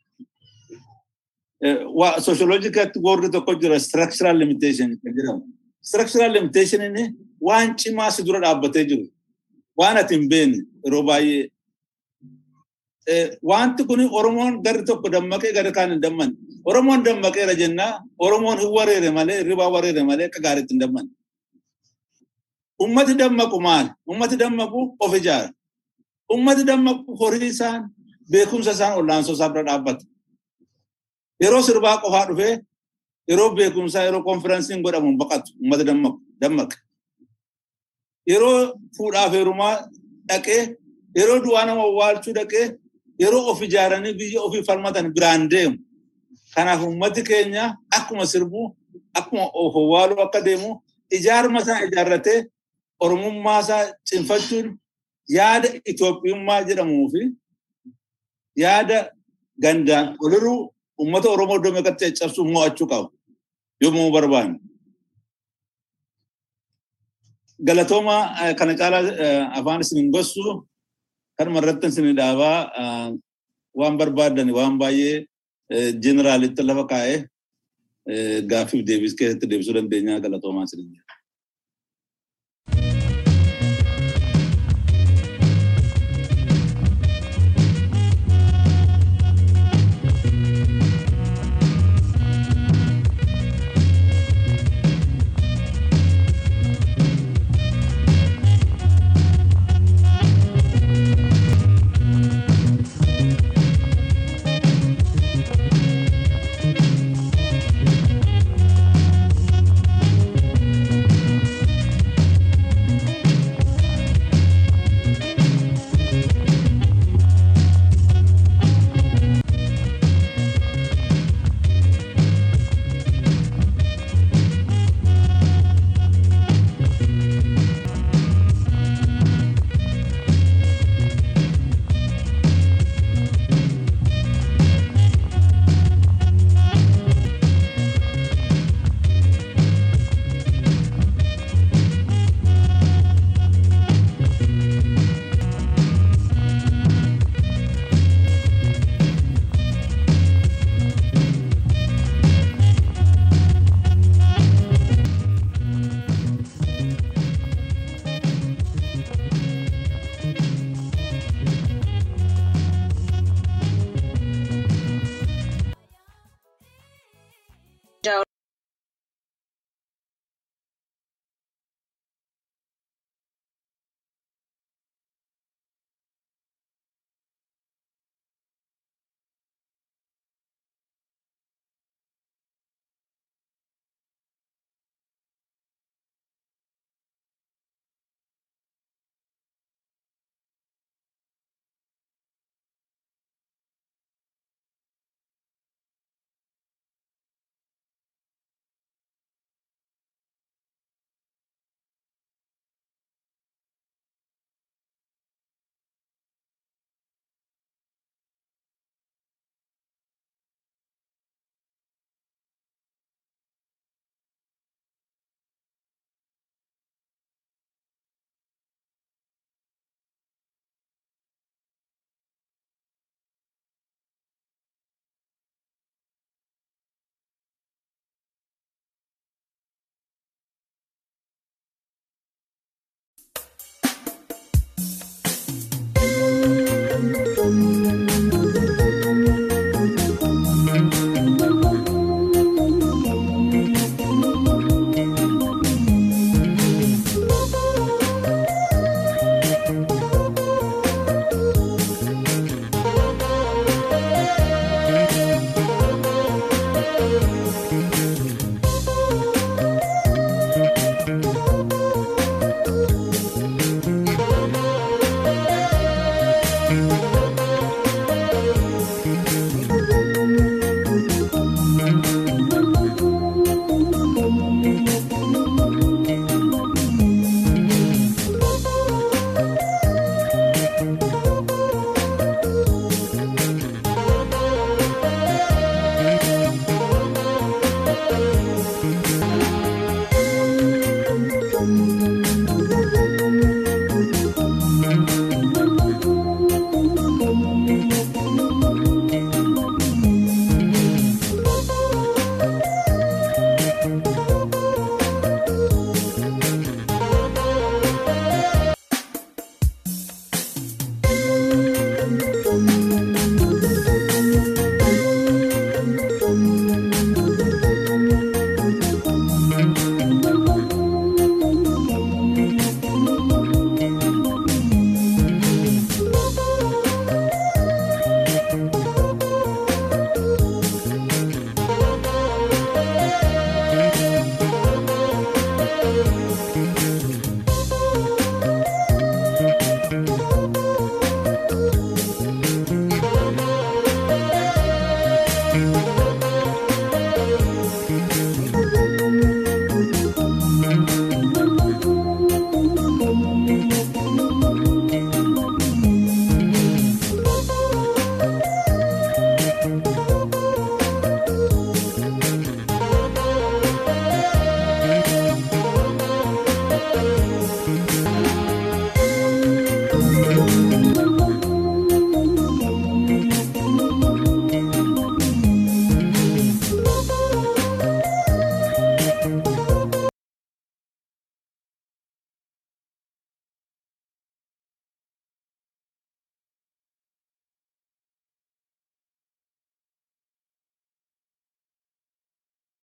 Sooshooloojikaatti warri tokko jira structural limitation kan jedhamu. Structural limitation inni waan cimaa si dura dhaabbatee jiru. Waan ati hin beekne yeroo baay'ee. Wanti kun Oromoon garri tokko dammaqee garri kaan hin dammanne. Oromoon dammaqeera jennaa Oromoon hin wareere malee hirribaa wareere malee akka gaariitti hin dammanne. Ummati dammaqu maal? Ummati dammaqu of ijaara. Ummati dammaqu horii isaan beekumsa isaan olaansoo isaa bira dhaabbata. Yeroo sirbaa qofaa dhufee yeroo beekumsaa yeroo konferensiin godhamu baqatu ummata dammaqu dammaqa. Yeroo fuudhaaf heerumaa dhaqee yeroo du'aa nama awwaalchuu dhaqee yeroo of ijaaranii biyya ofii falmatan biraan deemu. Kanaaf ummati keenya akkuma sirbuu akkuma of awwaaluu akka deemu ijaarma isaa ijaarratee oromummaa isaa cimfachuun yaada Itoophiyummaa jedhamuu fi yaada gandaan oliruu uummata Oromoo iddoo meeqatti caccabsuu mo'achuu qabu yommuu barbaanne. Galatooma kana caalaa afaan isin gossu kanuma irratti isin dhaabaa waan barbaadan waan baay'ee jeneraalitti lafa kaa'ee gaaffiif deebis keessatti deebisuu dandeenya galatoomaa isin